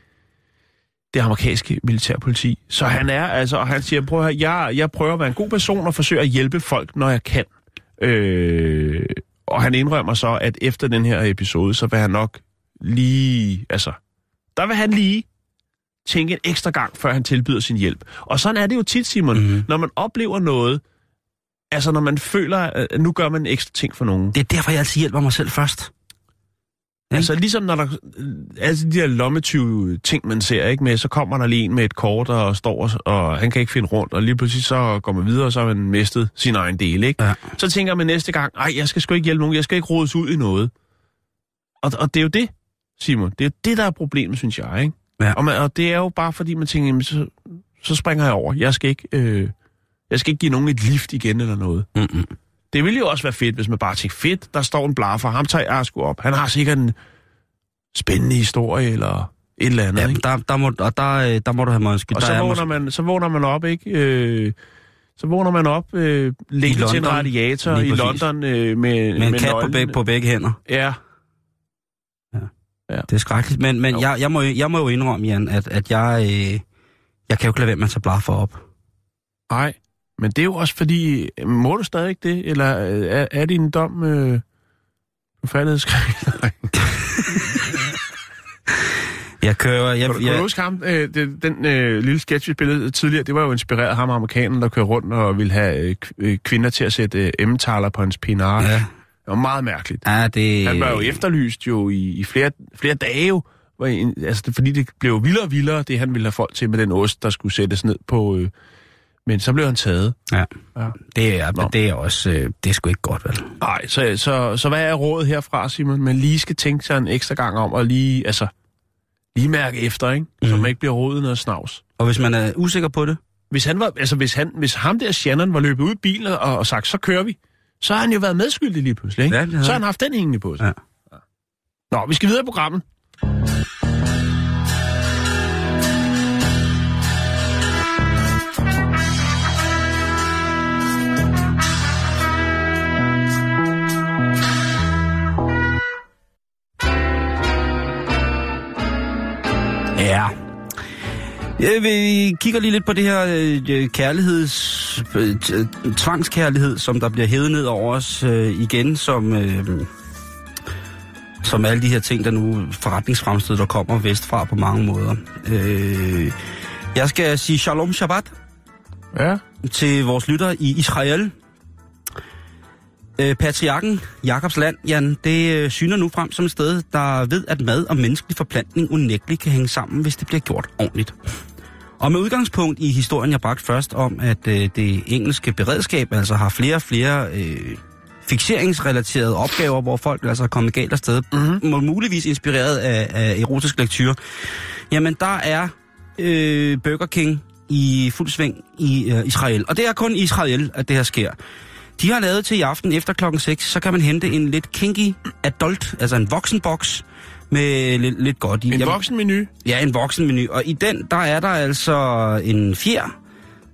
det amerikanske militærpoliti. Så han er altså, og han siger, prøv at høre, jeg, jeg prøver at være en god person og forsøger at hjælpe folk, når jeg kan. Øh, og han indrømmer så, at efter den her episode, så vil han nok lige, altså, der vil han lige tænke en ekstra gang, før han tilbyder sin hjælp. Og sådan er det jo tit, Simon, mm. når man oplever noget, altså når man føler, at nu gør man en ekstra ting for nogen. Det er derfor, jeg altid hjælper mig selv først. Ja. Altså ligesom når der, altså de der lommetyve ting, man ser, ikke med, så kommer der lige en med et kort og står, og, og han kan ikke finde rundt, og lige pludselig så går man videre, og så har man mistet sin egen del, ikke? Ja. Så tænker man næste gang, ej, jeg skal sgu ikke hjælpe nogen, jeg skal ikke rodes ud i noget. Og, og det er jo det, Simon, det er jo det, der er problemet, synes jeg, ikke? Ja. Og, man, og det er jo bare fordi, man tænker, jamen, så, så springer jeg over. Jeg skal ikke, øh, jeg skal ikke give nogen et lift igen eller noget. Mm-mm. Det ville jo også være fedt, hvis man bare tænkte, fedt, der står en blaffer, ham tager jeg sgu op. Han har sikkert en spændende historie eller et eller andet, Ja, ikke? der, der, må, og der, øh, der må du have mig. Og så er vågner, måske- man, så vågner man op, ikke? Øh, så vågner man op øh, længe til en radiator i. London øh, med, med en kat på, begge, på begge hænder. Ja, Det er skrækkeligt. Men, men Jo. jeg, jeg, må, jeg må jo indrømme, Jan, at, at jeg, øh, jeg kan jo ikke lade være med at tage blaffer op. nej. Men det er jo også fordi, må du stadig ikke det? Eller er, er din dom øh, Nej. <laughs> Jeg kører... Jeg, Kan du, kan jeg, du huske ham? Øh, det, den øh, lille sketch, vi spillede tidligere, det var jo inspireret af ham, amerikaneren, der kører rundt og ville have øh, øh, kvinder til at sætte øh, emmentaler på hans pinar. ja, Det var meget mærkeligt. ja, det... Han var jo efterlyst jo i, i flere, flere dage jo, hvor en, altså, det, fordi det blev vildere og vildere, det han ville have folk til med den ost, der skulle sættes ned på... Øh, men så blev han taget. Ja. Ja. Det er, Nå. det er også... Øh, det er sgu ikke godt, vel? Nej, så, så, så hvad er rådet herfra, Simon? Man lige skal tænke sig en ekstra gang om, og lige, altså, lige mærke efter, ikke? Så Mhm. man ikke bliver rodet noget snavs. Og hvis man er usikker på det, Hvis, han var, altså, hvis, han, hvis ham der Shannon var løbet ud i bilen og, og sagt, så kører vi, så har han jo været medskyldig lige pludselig, ikke? Ja, det så har han. haft den hængende på sig. Ja. Nå, vi skal videre i programmet. Ja. Ja, Vi kigger lige lidt på det her øh, kærligheds... øh, t- tvangskærlighed, som der bliver hævet ned over os øh, igen, som... Øh, som alle de her ting, der nu forretningsfremstød, der kommer vestfra på mange måder. Øh, jeg skal sige shalom shabbat Ja. til vores lytter i Israel. Øh, patriarken Jakobs land, Jan, det øh, syner nu frem som et sted, der ved, at mad og menneskelig forplantning unægteligt kan hænge sammen, hvis det bliver gjort ordentligt. Og med udgangspunkt i historien, jeg bragte først om, at øh, det engelske beredskab altså har flere og flere øh, fixeringsrelaterede opgaver, hvor folk altså er kommet galt afsted, mm-hmm. muligvis inspireret af, af erotisk lektyr. Jamen, der er øh, Burger King i fuld sving i øh, Israel. Og det er kun i Israel, at det her sker. De har lavet til i aften efter klokken 6, så kan man hente en lidt kinky adult, altså en voksenboks med lidt, lidt godt i. En Jamen, voksenmenu. Ja, en voksenmenu. Og i den, der er der altså en fjer,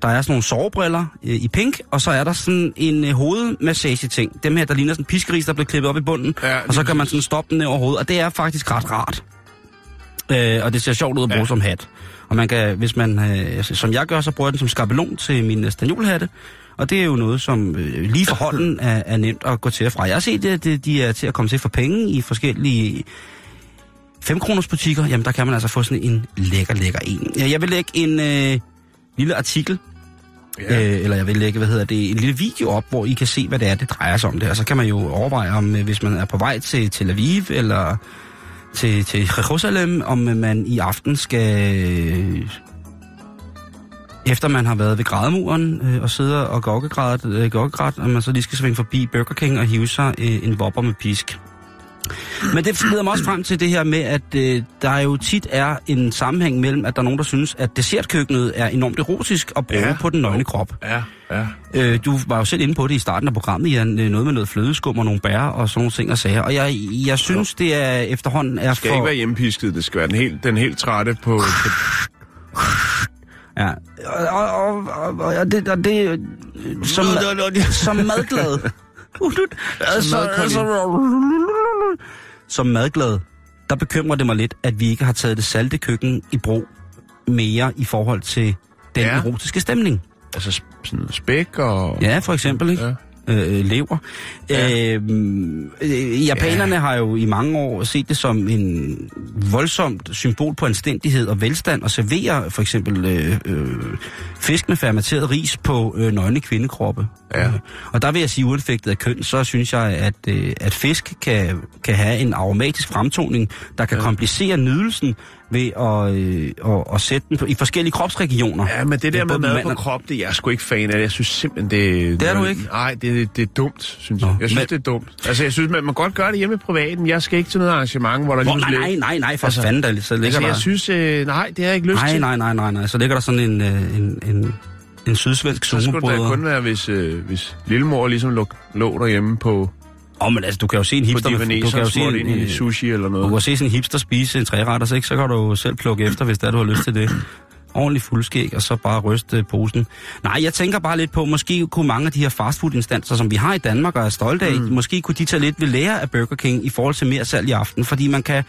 der er sådan nogle sovebriller øh, i pink, og så er der sådan en øh, hovedmassage-ting. Dem her, der ligner sådan en piskeris, der bliver klippet op i bunden, Ja, og så kan man sådan stoppe den ned over hovedet, og det er faktisk ret rart. Øh, og det ser sjovt ud at bruge Ja. som hat. Og man kan, hvis man, øh, som jeg gør, så bruger jeg den som skabelon til min stanjolhatte. Og det er jo noget, som øh, lige for hånden er, er nemt at gå til og fra. Jeg har set, at det- de er til at komme til for penge i forskellige 5 kroners butikker. Jamen, der kan man altså få sådan en lækker, lækker en. Jeg vil lægge en øh, lille artikel, ja. øh, eller jeg vil lægge, hvad hedder det, en lille video op, hvor I kan se, hvad det er, det drejer sig om det. Og så kan man jo overveje, om øh, hvis man er på vej til Tel Aviv, eller til, til Jerusalem, om øh, man i aften skal... Øh, efter man har været ved grædemuren øh, og sidder og gokkegrædt, øh, gokkegrædt, og man så lige skal svinge forbi Burger King og hive sig øh, en vopper med pisk. Men det leder mig også frem til det her med, at øh, der jo tit er en sammenhæng mellem, at der er nogen, der synes, at dessertkøkkenet er enormt erotisk at bruge Ja. på den nøgne krop. Ja, ja. Øh, du var jo selv inde på det i starten af programmet, Jan. øh, Noget med noget flødeskum og nogle bær og sådan nogle ting og sager. Og jeg, jeg synes, det er efterhånden er Det skal for... ikke være hjempisket, det skal være den helt, den helt trætte på... på Ja, og, og, og, og, og det, og det øh, som, som madglad. <laughs> altså, altså, som madglad, der bekymrer det mig lidt, at vi ikke har taget det salte køkken i brug mere i forhold til den Ja. erotiske stemning. altså sådan spæk og... Ja, for eksempel, ikke? Ja. Øh, lever. Ja. Ja. Øh, øh, japanerne ja. har jo i mange år set det som en voldsomt symbol på anstændighed og velstand, og serverer for eksempel øh, øh, fisk med fermenteret ris på øh, nøgne kvindekroppe. Ja. Øh, og der vil jeg sige, uanfægtet af køn, så synes jeg, at, øh, at fisk kan, kan have en aromatisk fremtoning, der kan ja. komplicere nydelsen ved at, øh, at, at sætte den på, i forskellige kropsregioner. Ja, men det der er med mad på og- krop, det er jeg sgu ikke fan af. Jeg synes simpelthen, det... Det er du ikke? Nej, det, det er dumt, synes jeg. Nå, Jeg synes, men- det er dumt. Altså, jeg synes, man må godt gøre det hjemme i privaten. Jeg skal ikke til noget arrangement, hvor der Hvor, lige nej, nej, nej, nej, for Altså, fanden, der, så ligger Altså, der... jeg synes... Øh, nej, det har jeg ikke lyst Nej, til. nej, nej, nej, nej. Så ligger der sådan en, øh, en, en, en sydsvensk Så skulle det kun være, hvis, øh, hvis lillemor ligesom lå, lå derhjemme på, Åh, oh, men altså, du kan jo se en på hipster... de du kan jo og se en, en, sushi eller du noget. kan se sådan en hipster spise en træretter, så, ikke? så kan du jo selv plukke efter, hvis det er, du har lyst til det. Ordentlig fuldskæg, og så bare ryste posen. Nej, jeg tænker bare lidt på, måske kunne mange af de her fastfood-instanser, som vi har i Danmark og er stolte af, mm. måske kunne de tage lidt ved lære af Burger King i forhold til mere salg i aften, fordi man kan,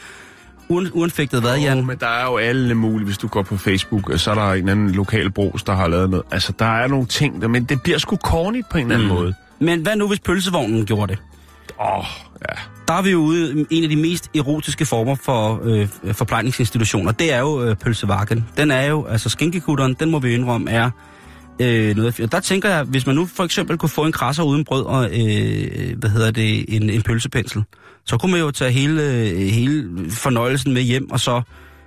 uen, uanfægtet hvad, Jan, Oh, men der er jo alle mulige, hvis du går på Facebook, og så er der en anden lokal bros, der har lavet noget. Altså, der er nogle ting, der, men det bliver sgu corny på en eller anden Mm. måde. Men hvad nu, hvis pølsevognen gjorde det? Åh, oh, ja. Der er vi jo ude i en af de mest erotiske former for øh, forplejningsinstitutioner. Det er jo øh, pølsevakken. Den er jo, altså skinkekutteren, den må vi indrømme, er øh, noget af- Der tænker jeg, hvis man nu for eksempel kunne få en krasser uden brød og, øh, hvad hedder det, en, en pølsepensel, så kunne man jo tage hele, øh, hele fornøjelsen med hjem, og så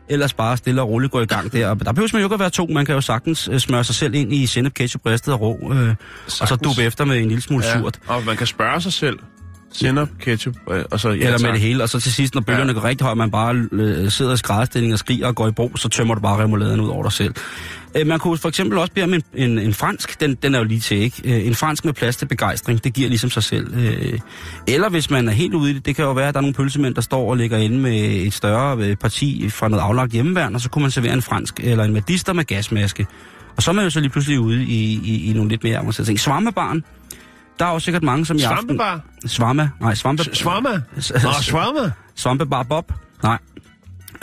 ellers bare stille og roligt gå i gang der. Og der behøver man jo ikke at være to. Man kan jo sagtens øh, smøre sig selv ind i sennep, ketchup, ristet og rå, øh, og så dube efter med en lille smule ja. surt. Og man kan spørge sig selv. Sennep, ketchup, øh, og så... Ja, eller med det hele, og så til sidst, når bølgerne Ja. går rigtig højt, man bare øh, sidder i skrædderstilling og skriger og går i brug, så tømmer du bare remouladen ud over dig selv. Øh, man kunne for eksempel også bede om en, en, en fransk, den, den er jo lige til, ikke? Øh, en fransk med plads til begejstring, det giver ligesom sig selv. Øh, eller hvis man er helt ude i det, det kan jo være, at der er nogle pølsemænd, der står og ligger inde med et større øh, parti fra noget aflagt hjemmeværn, og så kunne man servere en fransk eller en medister med gasmaske. Og så er man jo så lige pludselig ude i, i, i nogle lidt mere avancerede ting. Svammebarn, der er jo sikkert mange, som i aften... Svampebar? Svamme? Nej, svampe... Svamma? Nå, svamma? Svampebar Bob? Nej.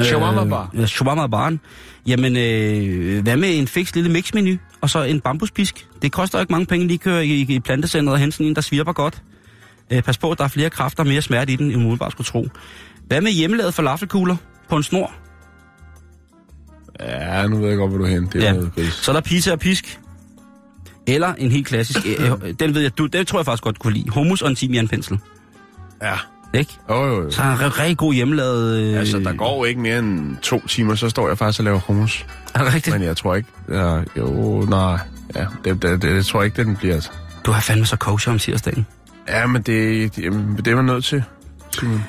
Shawarma-bar. Øh, shawarma-baren. Jamen, øh, hvad med en fix lille mixmenu, og så en bambuspisk? Det koster jo ikke mange penge lige at køre i, i plantecenteret og hente sådan en, der svirper godt. Øh, pas på, der er flere kræfter og mere smerte i den, end man umiddelbart skulle tro. Hvad med hjemmelavet falafelkugler på en snor? Ja, nu ved jeg godt, hvor du hen. Det er Ja. noget gris. Så er der pizza og pisk. Eller en helt klassisk, <clears throat> øh, øh, den ved jeg, du, den tror jeg faktisk godt, du kunne lide. Hummus og en timianpensel. Ja. Ikke? Jo, jo, jo. Så er en rigtig, god hjemmelavet... Øh, Altså, der går ikke mere end to timer, så står jeg faktisk og laver hummus. Er det rigtigt? Men jeg tror ikke... Ja, jo, nej. Ja, det, det, det, det tror jeg ikke, den bliver. Altså. Du har fandme så kosher om tirsdagen. Ja, men det, det, det er man nødt til, Simon.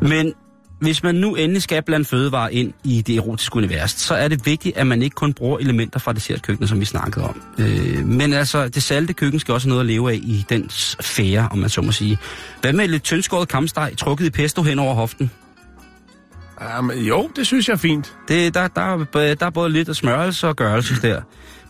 Men hvis man nu endelig skal blande fødevarer ind i det erotiske univers, så er det vigtigt, at man ikke kun bruger elementer fra dessertkøkkenet, som vi snakkede om. Øh, men altså, det salte køkken skal også have noget at leve af i den sfære, om man så må sige. Hvad med lidt tyndskåret kamsteg, trukket i pesto hen over hoften? Men, jo, det synes jeg er fint. Det, der, der, er- der er både lidt af smørelse og gørelse der.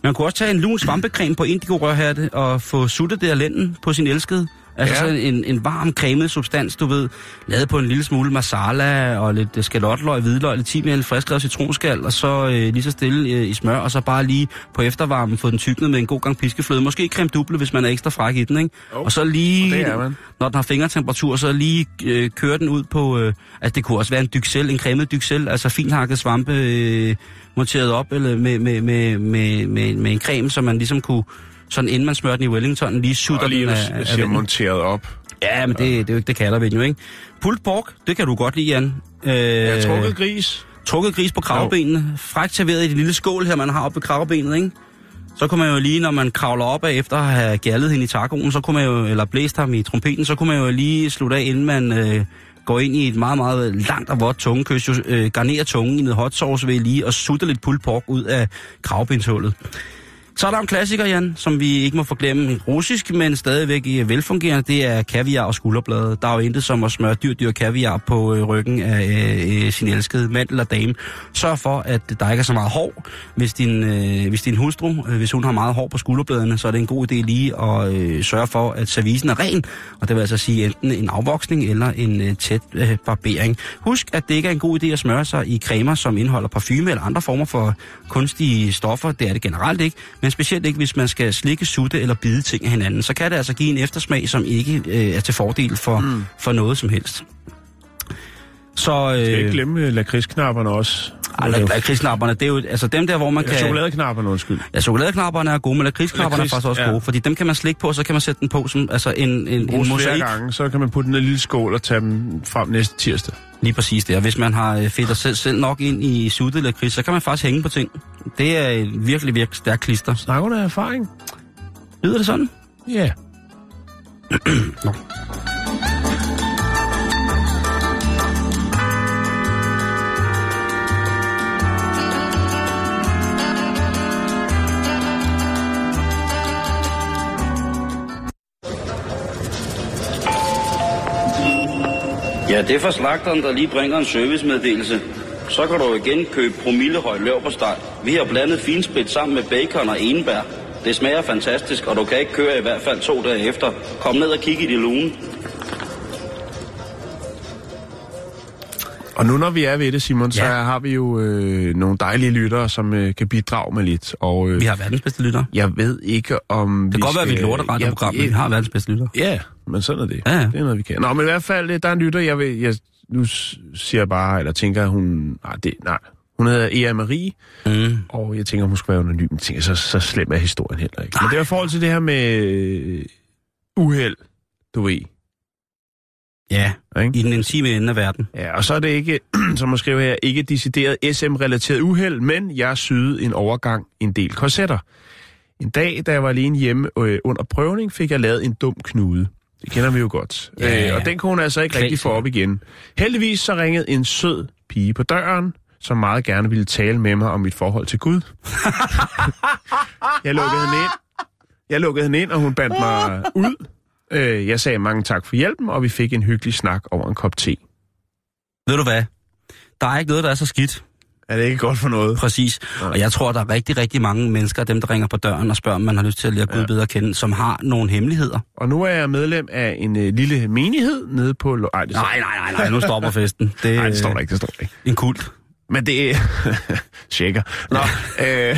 Man kunne også tage en lun svampecreme på indigo-rørhatte og få suttet det af lænden på sin elskede. Altså Ja. sådan en, en varm, cremet substans, du ved, lavet på en lille smule masala og lidt skalotløg, hvidløg, lidt timian, friskrevet citronskal, og så øh, lige så stille øh, i smør, og så bare lige på eftervarmen få den tyknet med en god gang piskefløde. Måske creme duble, hvis man er ekstra fræk i den, ikke? Jo, og så lige, og det er man. når den har fingertemperatur, så lige øh, køre den ud på, øh, altså det kunne også være en dyksel, en cremet dyksel, altså finhakket svampe øh, monteret op, eller med, med, med, med, med, med en creme, så man ligesom kunne, sådan inden man smører den i Wellington, lige sutter Og lige, den af, siger, vinden. monteret op. Ja, men det, det er jo ikke, det kalder vi den jo, ikke? Pulled pork, det kan du godt lide, Jan. Øh, har trukket gris. trukket gris på kravbenene, frækt serveret i det lille skål her, man har oppe ved kravbenet, ikke? Så kunne man jo lige, når man kravler op af efter at have gjaldet hende i tacoen, så kunne man jo, eller blæst ham i trompeten, så kunne man jo lige slutte af, inden man øh, går ind i et meget, meget langt og vådt tungekys, øh, garnerer tungen i noget hot sauce ved lige og sutter lidt pulled pork ud af kravbindshullet. Så er der en klassiker, Jan, som vi ikke må forglemme. Russisk, men stadigvæk øh, velfungerende, det er kaviar og skulderblade. Der er jo intet som at smøre dyr, dyr kaviar på øh, ryggen af øh, øh, sin elskede mand eller dame. Sørg for, at der ikke er så meget hår. Hvis din, øh, hvis din hustru, øh, hvis hun har meget hår på skulderbladene, så er det en god idé lige at øh, sørge for, at servicen er ren. Og det vil altså sige enten en afvoksning eller en øh, tæt øh, barbering. Husk, at det ikke er en god idé at smøre sig i cremer, som indeholder parfume eller andre former for kunstige stoffer. Det er det generelt ikke. Men specielt ikke, hvis man skal slikke, sutte eller bide ting af hinanden. Så kan det altså give en eftersmag, som ikke øh, er til fordel for, mm. for noget som helst. Så... Jeg skal ikke Øh, glemme lakridsknapperne også. Ej, lak- lakridsknapperne, det er jo altså dem der, hvor man Ja, kan... chokoladeknapperne, undskyld. Ja, chokoladeknapperne er gode, men lakridsknapperne er faktisk også ja. gode, fordi dem kan man slikke på, og så kan man sætte den på som altså en, en, en mosaik. gange, så kan man putte den i en lille skål og tage dem frem næste tirsdag. Lige præcis det. Og hvis man har øh, fedtet selv, selv nok ind i suttet lakrids, så kan man faktisk hænge på ting. Det er et virkelig, virkelig stærkt klister. Snakker du af erfaring? Lyder det sådan? Ja. <clears throat> Nå. Ja, det er for slagteren, der lige bringer en servicemeddelelse. Så kan du igen købe promillehøj løv på steg. Vi har blandet finsprit sammen med bacon og enebær. Det smager fantastisk, og du kan ikke køre i hvert fald to dage efter. Kom ned og kig i de lune. Og nu når vi er ved det, Simon, så Ja. har vi jo øh, nogle dejlige lyttere, som øh, kan bidrage med lidt. Og øh, Vi har verdens bedste lytter. jeg ved ikke, om Det kan godt være, at vi er et lorteradioprogram, men vi har verdens bedste lytter. Ja, men sådan er det. Ja, ja. Det er noget, vi kan. Nå, men i hvert fald, øh, der er en lytter, jeg vil... Jeg, nu siger jeg bare, eller tænker, hun... Nej, det, nej. Hun hedder Ea Marie, Mm. og jeg tænker, hun skulle være anonym. Tænker, så, så slem er historien heller ikke. Men det er i forhold til det her med øh, uheld, du ved. Ja, Ikke? i den intime ende af verden. Ja, og så er det ikke, <clears throat> som man skriver her, ikke decideret SM-relateret uheld, men jeg syede en overgang en del korsetter. En dag, da jeg var alene hjemme øh, under prøvning, fik jeg lavet en dum knude. Det kender vi jo godt. Ja, ja. Øh, og den kunne hun altså ikke rigtig få op igen. Heldigvis så ringede en sød pige på døren, som meget gerne ville tale med mig om mit forhold til Gud. <laughs> jeg lukkede hende ind. Jeg lukkede hende ind, og hun bandt mig ud. Øh, jeg sagde mange tak for hjælpen, og vi fik en hyggelig snak over en kop te. Ved du hvad? Der er ikke noget, der er så skidt. Er det ikke godt for noget? Præcis. Og jeg tror, der er rigtig, rigtig mange mennesker, dem der ringer på døren og spørger, om man har lyst til at lære Gud bedre at kende, som har nogle hemmeligheder. Og nu er jeg medlem af en øh, lille menighed nede på... Lo- Ej, det, står- Nej, nej, nej, nej, nu stopper festen. <laughs> Det, Nej, det står der ikke, det står der ikke. En kult. Men det er... <laughs> Tjekker. Nå, <laughs> øh,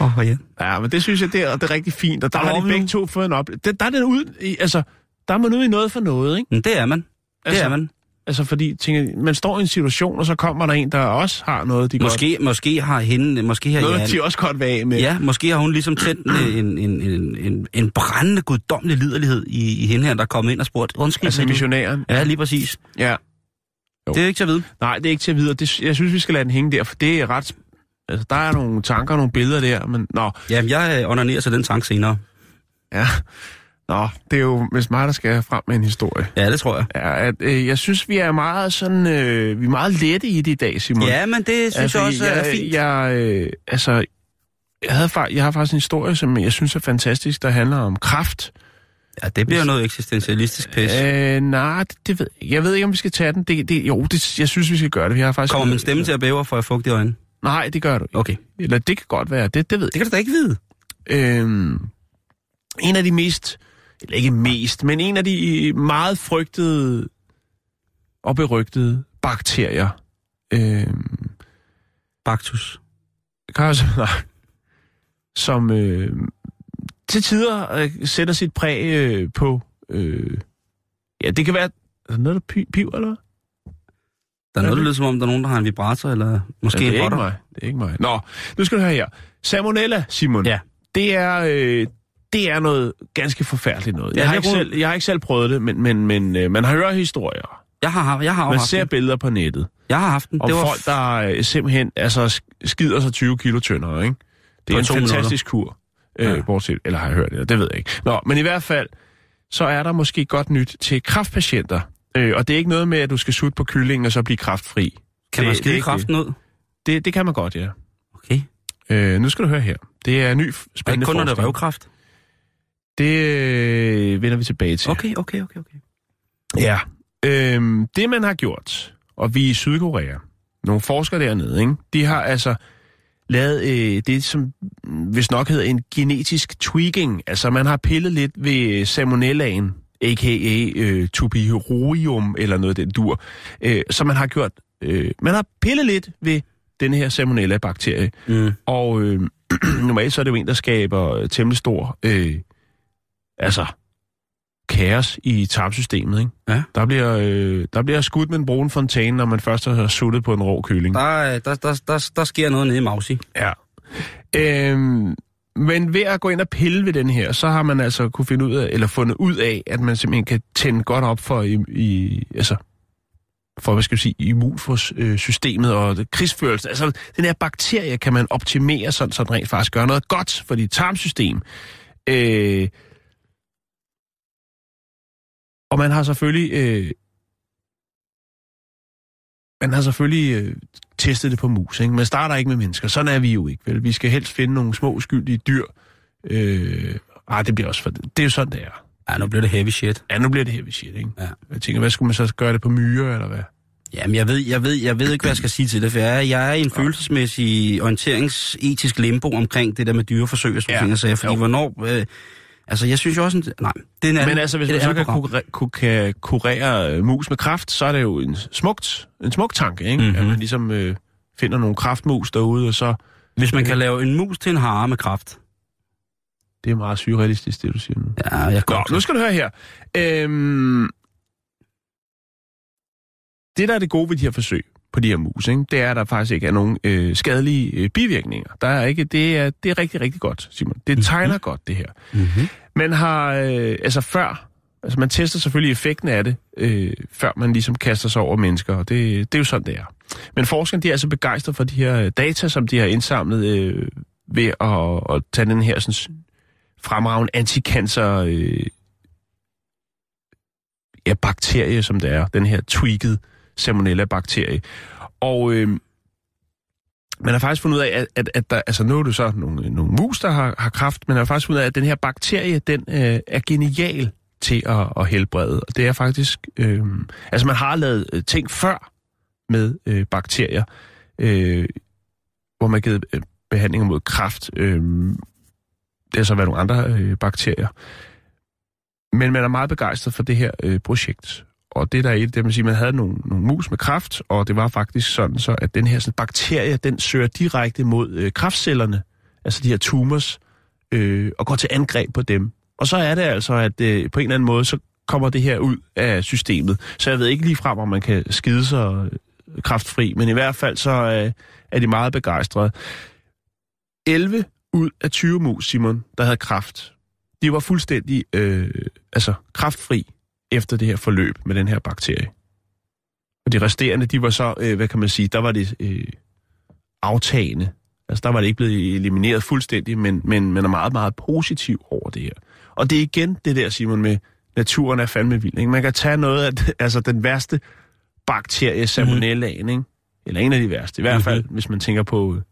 oh, ja. ja, men det synes jeg, det er, det er rigtig fint. Og der Der har de begge to fået en oplevelse. Der, der er det ud i, altså, der er man ude i noget for noget, ikke? Men det er man. Det Altså, er man. Altså, fordi tænker, man står i en situation, og så kommer der en, der også har noget, de Måske, måske har hende, måske har godt, noget, Jan, de også godt vil af med. Ja, måske har hun ligesom tændt en, en, en, en, en brændende guddommelig liderlighed i, i hende her, der er kommet ind og spurgt, undskyld. Altså missionæren. Ja, lige præcis. Ja. Jo. Det er ikke til at vide. Nej, det er ikke til at vide. og Det, jeg synes, vi skal lade den hænge der, for det er ret... Altså, der er nogle tanker og nogle billeder der, men... Nå, Jamen, jeg øh, onanerer til den tanke senere. Ja. Nå, det er jo vist mig, der skal frem med en historie. Ja, det tror jeg. Ja, at, øh, jeg synes, vi er meget sådan, øh, vi er meget lette i det i dag, Simon. Ja, men det synes jeg også jeg, er fint. Jeg, øh, altså, jeg, havde, jeg har faktisk en historie, som jeg synes er fantastisk, der handler om kraft. Ja, det bliver noget eksistentialistisk pis. Øh, nej, det, det ved jeg. Jeg ved ikke, om vi skal tage den. Det, det, jo, det, jeg synes, vi skal gøre det. Vi har faktisk Kommer min stemme til at bæve, for jeg fugt i øjnene? Nej, det gør du ikke. Okay. Eller det kan godt være. Det, det ved Det kan du da ikke vide. Øhm, en af de mest, eller ikke mest, men en af de meget frygtede og berygtede bakterier. Øhm, Baktus. kan jeg så, <laughs> nej, som øh, til tider øh, sætter sit præg øh, på... Øh, ja, det kan være... Er noget, der pi- piver, eller? Der er noget, der lyder som om, der er nogen, der har en vibrator, eller måske ja, en det er ikke rotter. mig. Det er ikke mig. Nå, nu skal du høre her. Salmonella, Simon. Ja. Det er, øh, det er noget ganske forfærdeligt noget. Ja, Jeg har, det ikke selv, jeg har ikke selv prøvet det, men, men, men øh, man har hørt historier. Jeg har, jeg har Man haft ser den. billeder på nettet. Jeg har haft den. Om Det var folk, der øh, simpelthen altså, sk- skider sig 20 kilo tyndere, ikke? Det er en fantastisk kur. Øh, Ja. Bortset, eller har jeg hørt det? Det ved jeg ikke. Nå, men i hvert fald, så er der måske godt nyt til kraftpatienter. Øh, og det er ikke noget med, at du skal sutte på kyllingen og så blive kraftfri. Kan man Det- er skide kraften ud? Det, det kan man godt, ja. Okay. Øh, nu skal du høre her. Det er ny Og spændende ikke kun, når det er røvkraft? Det øh, vender vi tilbage til. Okay, okay, okay, okay. Ja. Øhm, det man har gjort, og vi i Sydkorea, nogle forskere dernede, ikke? de har altså lavet øh, det, som hvis nok hedder en genetisk tweaking. Altså man har pillet lidt ved salmonellaen, a.k.a. Øh, tuberosium eller noget af den dur. Øh, så man har gjort, øh, man har pillet lidt ved den her salmonella-bakterie. Mm. Og øh, <clears throat> normalt så er det jo en, der skaber øh, temmelig stor, øh, altså, kaos i tarmsystemet, ikke? Ja. Der bliver, øh, der bliver skudt med en brun fontæne, når man først har suttet på en rå kylling. Der, er- der, der, der, der sker noget nede i Mausi. Ja. Øhm, men ved at gå ind og pille ved den her, så har man altså kunne finde ud af, eller fundet ud af, at man simpelthen kan tænde godt op for, i, i, altså, for hvad skal vi sige, immunforsystemet og krigsførelsen. Altså, den her bakterie kan man optimere, sådan, så den rent faktisk gør noget godt for dit tarmsystem. Øh, og man har selvfølgelig... Øh, man har selvfølgelig øh, testet det på mus, ikke? Man starter ikke med mennesker. Sådan er vi jo ikke, vel? Vi skal helst finde nogle små uskyldige dyr. Øh, ah, det bliver også for... Det er jo sådan, det er. Ja, nu bliver det heavy shit. Ja, nu bliver det heavy shit, ikke? Ja. Jeg tænker, hvad skulle man så gøre det på myrer, eller hvad? Jamen, jeg ved, jeg, ved, jeg ved ikke, hvad jeg skal sige til det, for jeg er, jeg er i en følelsesmæssig orienteringsetisk limbo omkring det der med dyreforsøg, og sådan Ja. ting, jeg sagde, fordi Jo. hvornår... Øh, altså, jeg synes jo også... En, nej, det er en anden, Men altså, hvis man så kan, kurere, ku- kan kurere øh, mus med kraft, så er det jo en smukt, en smuk tanke, ikke? Mhm. Mm-hmm. At man ligesom øh, finder nogle kraftmus derude, og så... Hvis man kan lave en mus til en hare med kraft. Det er meget surrealistisk, det du siger nu. Ja, jeg går Nå, nu skal du høre her. Øhm, det, der er det gode ved de her forsøg på de her mus, ikke, det er, at der faktisk ikke er nogen øh, skadelige øh, bivirkninger. Der er ikke, det, er, det er rigtig, rigtig godt, Simon. Det Mhm. tegner godt, det her. Mm-hmm. Man har, øh, altså før, altså man tester selvfølgelig effekten af det, øh, før man ligesom kaster sig over mennesker, og det, det er jo sådan, det er. Men forskerne, de er altså begejstrede for de her øh, data, som de har indsamlet øh, ved at, at tage den her sådan, fremragende anticancer øh, ja, bakterie, som det er, den her tweaked salmonella-bakterie. Og øh, man har faktisk fundet ud af, at, at, at der, altså nu er det så nogle, nogle mus, der har, har kraft, men man har faktisk fundet ud af, at den her bakterie, den øh, er genial til at, at helbrede. Og det er faktisk, øh, altså man har lavet øh, ting før med øh, bakterier, øh, hvor man har givet øh, behandlinger mod kræft. Øh, det har så været nogle andre øh, bakterier. Men man er meget begejstret for det her øh, projekt. Og det der er et, det man siger, man havde nogle, nogle mus med kraft, og det var faktisk sådan, så at den her sådan, bakterie, den søger direkte mod øh, kræftcellerne, altså de her tumors, øh, og går til angreb på dem. Og så er det altså, at øh, på en eller anden måde, så kommer det her ud af systemet. Så jeg ved ikke lige frem, om man kan skide sig kraftfri, kræftfri, men i hvert fald så øh, er de meget begejstrede. 11 ud af 20 mus, Simon, der havde kraft, de var fuldstændig øh, altså, kræftfri efter det her forløb med den her bakterie. Og de resterende, de var så, øh, hvad kan man sige, der var det øh, aftagende. Altså der var det ikke blevet elimineret fuldstændig, men, men man er meget, meget positiv over det her. Og det er igen det der, Simon, med naturen er fandme vild. Ikke? Man kan tage noget af <laughs> altså den værste bakterie, salmonellaen, ikke? eller en af de værste, i hvert fald, hvis man tænker på øh,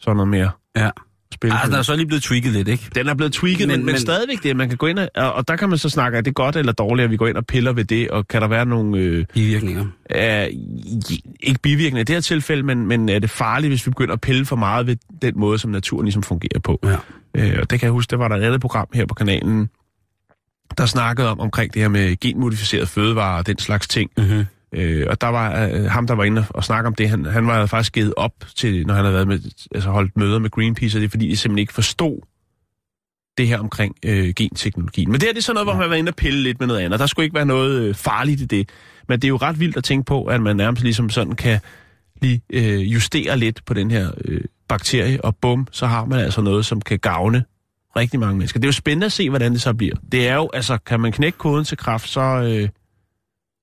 sådan noget mere Ja. Spil. Altså, der er så lige blevet tweaked lidt, ikke? Den er blevet tweaked, men, Men- men, stadigvæk det, man kan gå ind og, og, der kan man så snakke, er det godt eller dårligt, at vi går ind og piller ved det, og kan der være nogle, øh, Bivirkninger. øh, ikke bivirkninger i det her tilfælde, men, men er det farligt, hvis vi begynder at pille for meget ved den måde, som naturen ligesom fungerer på? Ja. Øh, og det kan jeg huske, der var der et andet program her på kanalen, der snakkede om omkring det her med genmodificeret fødevarer og den slags ting. Mm-hmm. Øh, og der var øh, ham, der var inde og snakke om det, han, han var faktisk givet op til, når han havde været med, altså holdt møder med Greenpeace, og det er fordi, de simpelthen ikke forstod det her omkring øh, genteknologien. Men det her det er sådan noget, hvor man har været inde og pille lidt med noget andet. Der skulle ikke være noget øh, farligt i det. Men det er jo ret vildt at tænke på, at man nærmest ligesom sådan kan lige øh, justere lidt på den her øh, bakterie, og bum, så har man altså noget, som kan gavne rigtig mange mennesker. Det er jo spændende at se, hvordan det så bliver. Det er jo, altså, kan man knække koden til kraft, så øh,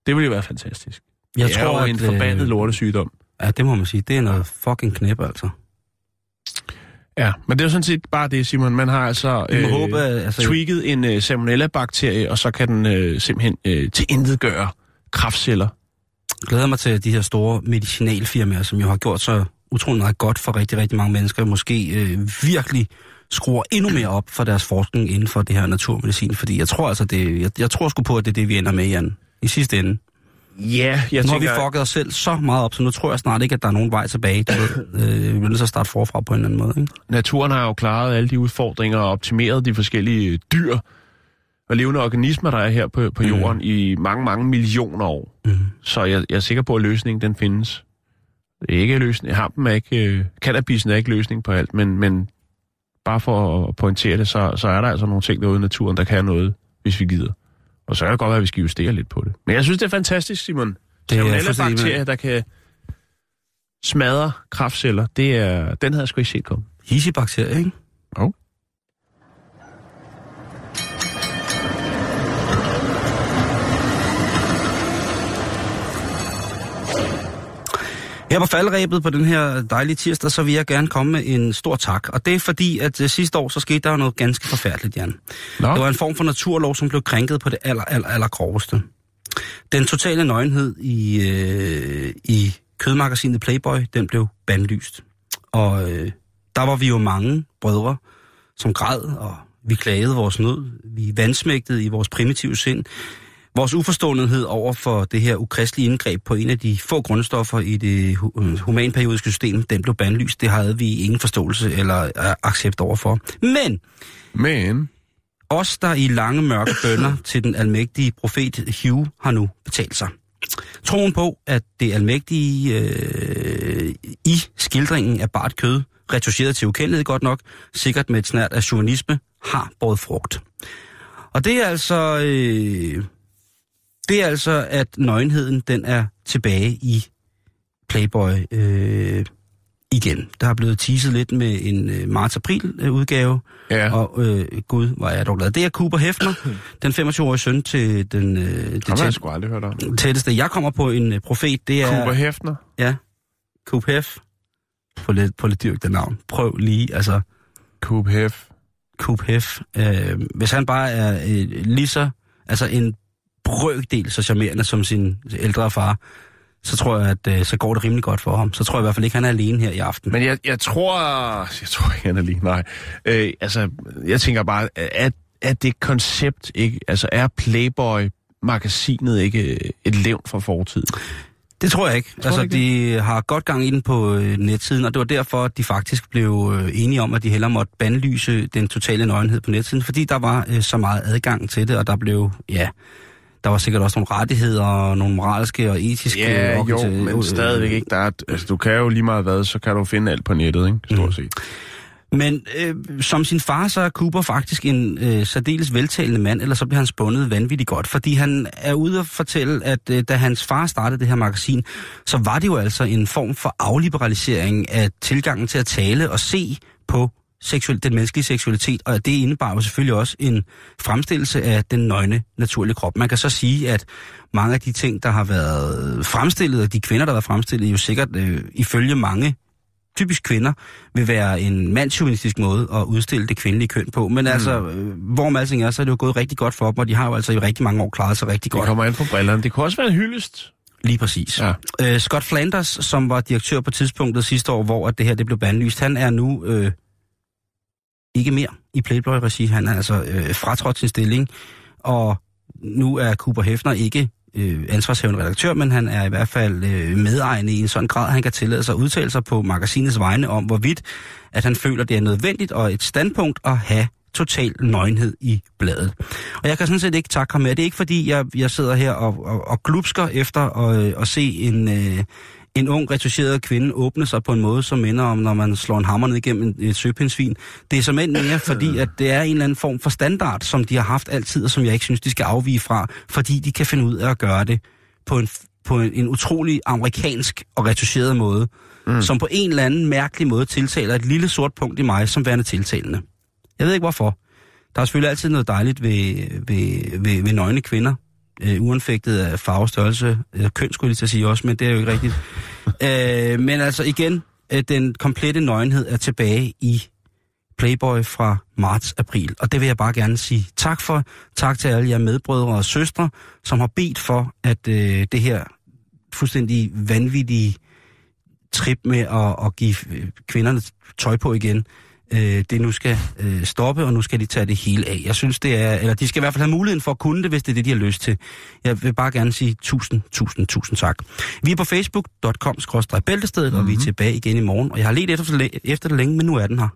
det vil jo være fantastisk. Jeg det er tror, jo en at, forbandet øh, lortesygdom. Ja, det må man sige. Det er noget fucking knæp, altså. Ja, men det er jo sådan set bare det, Simon. Man har altså, Vi må håbe, at- altså- tweaked en øh, salmonella-bakterie, og så kan den øh, simpelthen øh, tilintetgøre kraftceller. glæder mig til de her store medicinalfirmaer, som jo har gjort så utrolig meget godt for rigtig, rigtig mange mennesker, måske øh, virkelig skruer endnu mere op for deres forskning inden for det her naturmedicin, fordi jeg tror altså, det, jeg, jeg tror sgu på, at det er det, vi ender med, Jan, i sidste ende. Ja, jeg Nu har tænker... vi fucket os selv så meget op, så nu tror jeg snart ikke, at der er nogen vej tilbage. Ved, <laughs> øh, vi bliver nødt til at starte forfra på en eller anden måde. Ikke? naturen har jo klaret alle de udfordringer og optimeret de forskellige dyr og levende organismer, der er her på, på Mm. jorden i mange, mange millioner år. Mm. Så jeg, jeg er sikker på, at løsningen den findes. Det er ikke løsning. Hampen er ikke... Øh, cannabisen er ikke løsning på alt, men, men bare for at pointere det, så, så er der altså nogle ting derude i naturen, der kan noget, hvis vi gider. Og så kan det godt være, at vi skal justere lidt på det. Men jeg synes, det er fantastisk, Simon. Det er bakterier, der kan smadre kraftceller, det er, den havde jeg sgu ikke set komme. Hisi-bakterier, ikke? Her på faldrebet på den her dejlige tirsdag, så vil jeg gerne komme med en stor tak. Og det er fordi, at uh, sidste år, så skete der noget ganske forfærdeligt, Jan. Nå. Det var en form for naturlov, som blev krænket på det aller, aller, aller groveste. Den totale nøgenhed i, øh, i kødmagasinet Playboy, den blev bandlyst. Og øh, der var vi jo mange brødre, som græd, og vi klagede vores nød. Vi vandsmægtede i vores primitive sind. Vores uforståenhed over for det her ukristelige indgreb på en af de få grundstoffer i det øh, humanperiodiske system, den blev bandlyst. Det havde vi ingen forståelse eller øh, accept overfor. Men Men... os, der i lange mørke bønder <clears throat> til den almægtige profet Hugh, har nu betalt sig. Troen på, at det almægtige øh, i skildringen af bart kød, retuscheret til ukendelighed godt nok, sikkert med et snært af chauvinisme, har båret frugt. Og det er altså... Øh, det er altså, at nøgenheden, den er tilbage i Playboy øh, igen. Der er blevet teaset lidt med en øh, marts-april-udgave, Ja, og øh, gud, hvor er jeg dog glad. Det er Cooper Hefner, <clears throat> den 25-årige søn til den, øh, det jeg tæt, sgu aldrig hørt om. tætteste. Jeg kommer på en øh, profet, det er... Cooper Hefner. Ja, Coop Hef. På lidt, på lidt dyrk det navn. Prøv lige, altså, Coop Hef. Coop Hef. Øh, hvis han bare er øh, lige så, altså en brøkdel så charmerende som sin ældre far, så tror jeg, at øh, så går det rimelig godt for ham. Så tror jeg i hvert fald ikke, han er alene her i aften. Men jeg, jeg tror... Jeg tror ikke, han er lige... Nej. Øh, altså, jeg tænker bare, at, at det koncept ikke... Altså, er Playboy-magasinet ikke øh, et levn fra fortiden? Det tror jeg ikke. Tror altså, ikke de har godt gang i den på øh, netsiden, og det var derfor, at de faktisk blev øh, enige om, at de hellere måtte bandlyse den totale nøgenhed på netsiden, fordi der var øh, så meget adgang til det, og der blev, ja, der var sikkert også nogle rettigheder, og nogle moralske og etiske... Ja, jo, organisa- men øh, stadigvæk ikke. Der er, altså, du kan jo lige meget hvad, så kan du finde alt på nettet, ikke? Stort set. Men øh, som sin far, så er Cooper faktisk en øh, særdeles veltalende mand, eller så bliver han spundet vanvittigt godt, fordi han er ude at fortælle, at øh, da hans far startede det her magasin, så var det jo altså en form for afliberalisering af tilgangen til at tale og se på seksuel, den menneskelige seksualitet, og det indebar jo selvfølgelig også en fremstillelse af den nøgne naturlige krop. Man kan så sige, at mange af de ting, der har været fremstillet, og de kvinder, der har været fremstillet, jo sikkert øh, ifølge mange typisk kvinder, vil være en mandsjuvenistisk måde at udstille det kvindelige køn på. Men mm. altså, øh, hvor med alting er, så er det jo gået rigtig godt for dem, og de har jo altså i rigtig mange år klaret sig rigtig Det godt. kommer an på brillerne. Det kunne også være en hyldest. Lige præcis. Ja. Øh, Scott Flanders, som var direktør på tidspunktet sidste år, hvor at det her det blev bandlyst, han er nu øh, ikke mere i Playboy-regi. Han er altså øh, fratrådt sin stilling, og nu er Cooper Hefner ikke øh, ansvarshævende redaktør, men han er i hvert fald øh, medejende i en sådan grad, at han kan tillade sig at udtale sig på magasinets vegne om, hvorvidt at han føler, det er nødvendigt og et standpunkt at have total nøgenhed i bladet. Og jeg kan sådan set ikke takke ham med. Det er ikke fordi, jeg, jeg sidder her og, og, og glupsker efter at, øh, at se en, øh, en ung, retuscheret kvinde åbne sig på en måde, som minder om, når man slår en hammer ned igennem et søpindsvin. Det er som end mere, fordi at det er en eller anden form for standard, som de har haft altid, og som jeg ikke synes, de skal afvige fra, fordi de kan finde ud af at gøre det på en, på en, en utrolig amerikansk og retuscheret måde, mm. som på en eller anden mærkelig måde tiltaler et lille sort punkt i mig som værende tiltalende. Jeg ved ikke hvorfor. Der er selvfølgelig altid noget dejligt ved, ved, ved, ved nøgne kvinder, øh, uanfægtet af farve, størrelse, øh, køn skulle jeg lige at sige også, men det er jo ikke rigtigt. øh, men altså igen, øh, den komplette nøgenhed er tilbage i Playboy fra marts-april. Og det vil jeg bare gerne sige tak for. Tak til alle jer medbrødre og søstre, som har bedt for, at øh, det her fuldstændig vanvittige trip med at, at give øh, kvinderne tøj på igen, øh, det nu skal øh, stoppe, og nu skal de tage det hele af. Jeg synes, det er, eller de skal i hvert fald have muligheden for at kunne det, hvis det er det, de har lyst til. Jeg vil bare gerne sige tusind, tusind, tusind tak. Vi er på facebook.com-bæltestedet, mm-hmm. og vi er tilbage igen i morgen, og jeg har let efter, efter det længe, men nu er den her.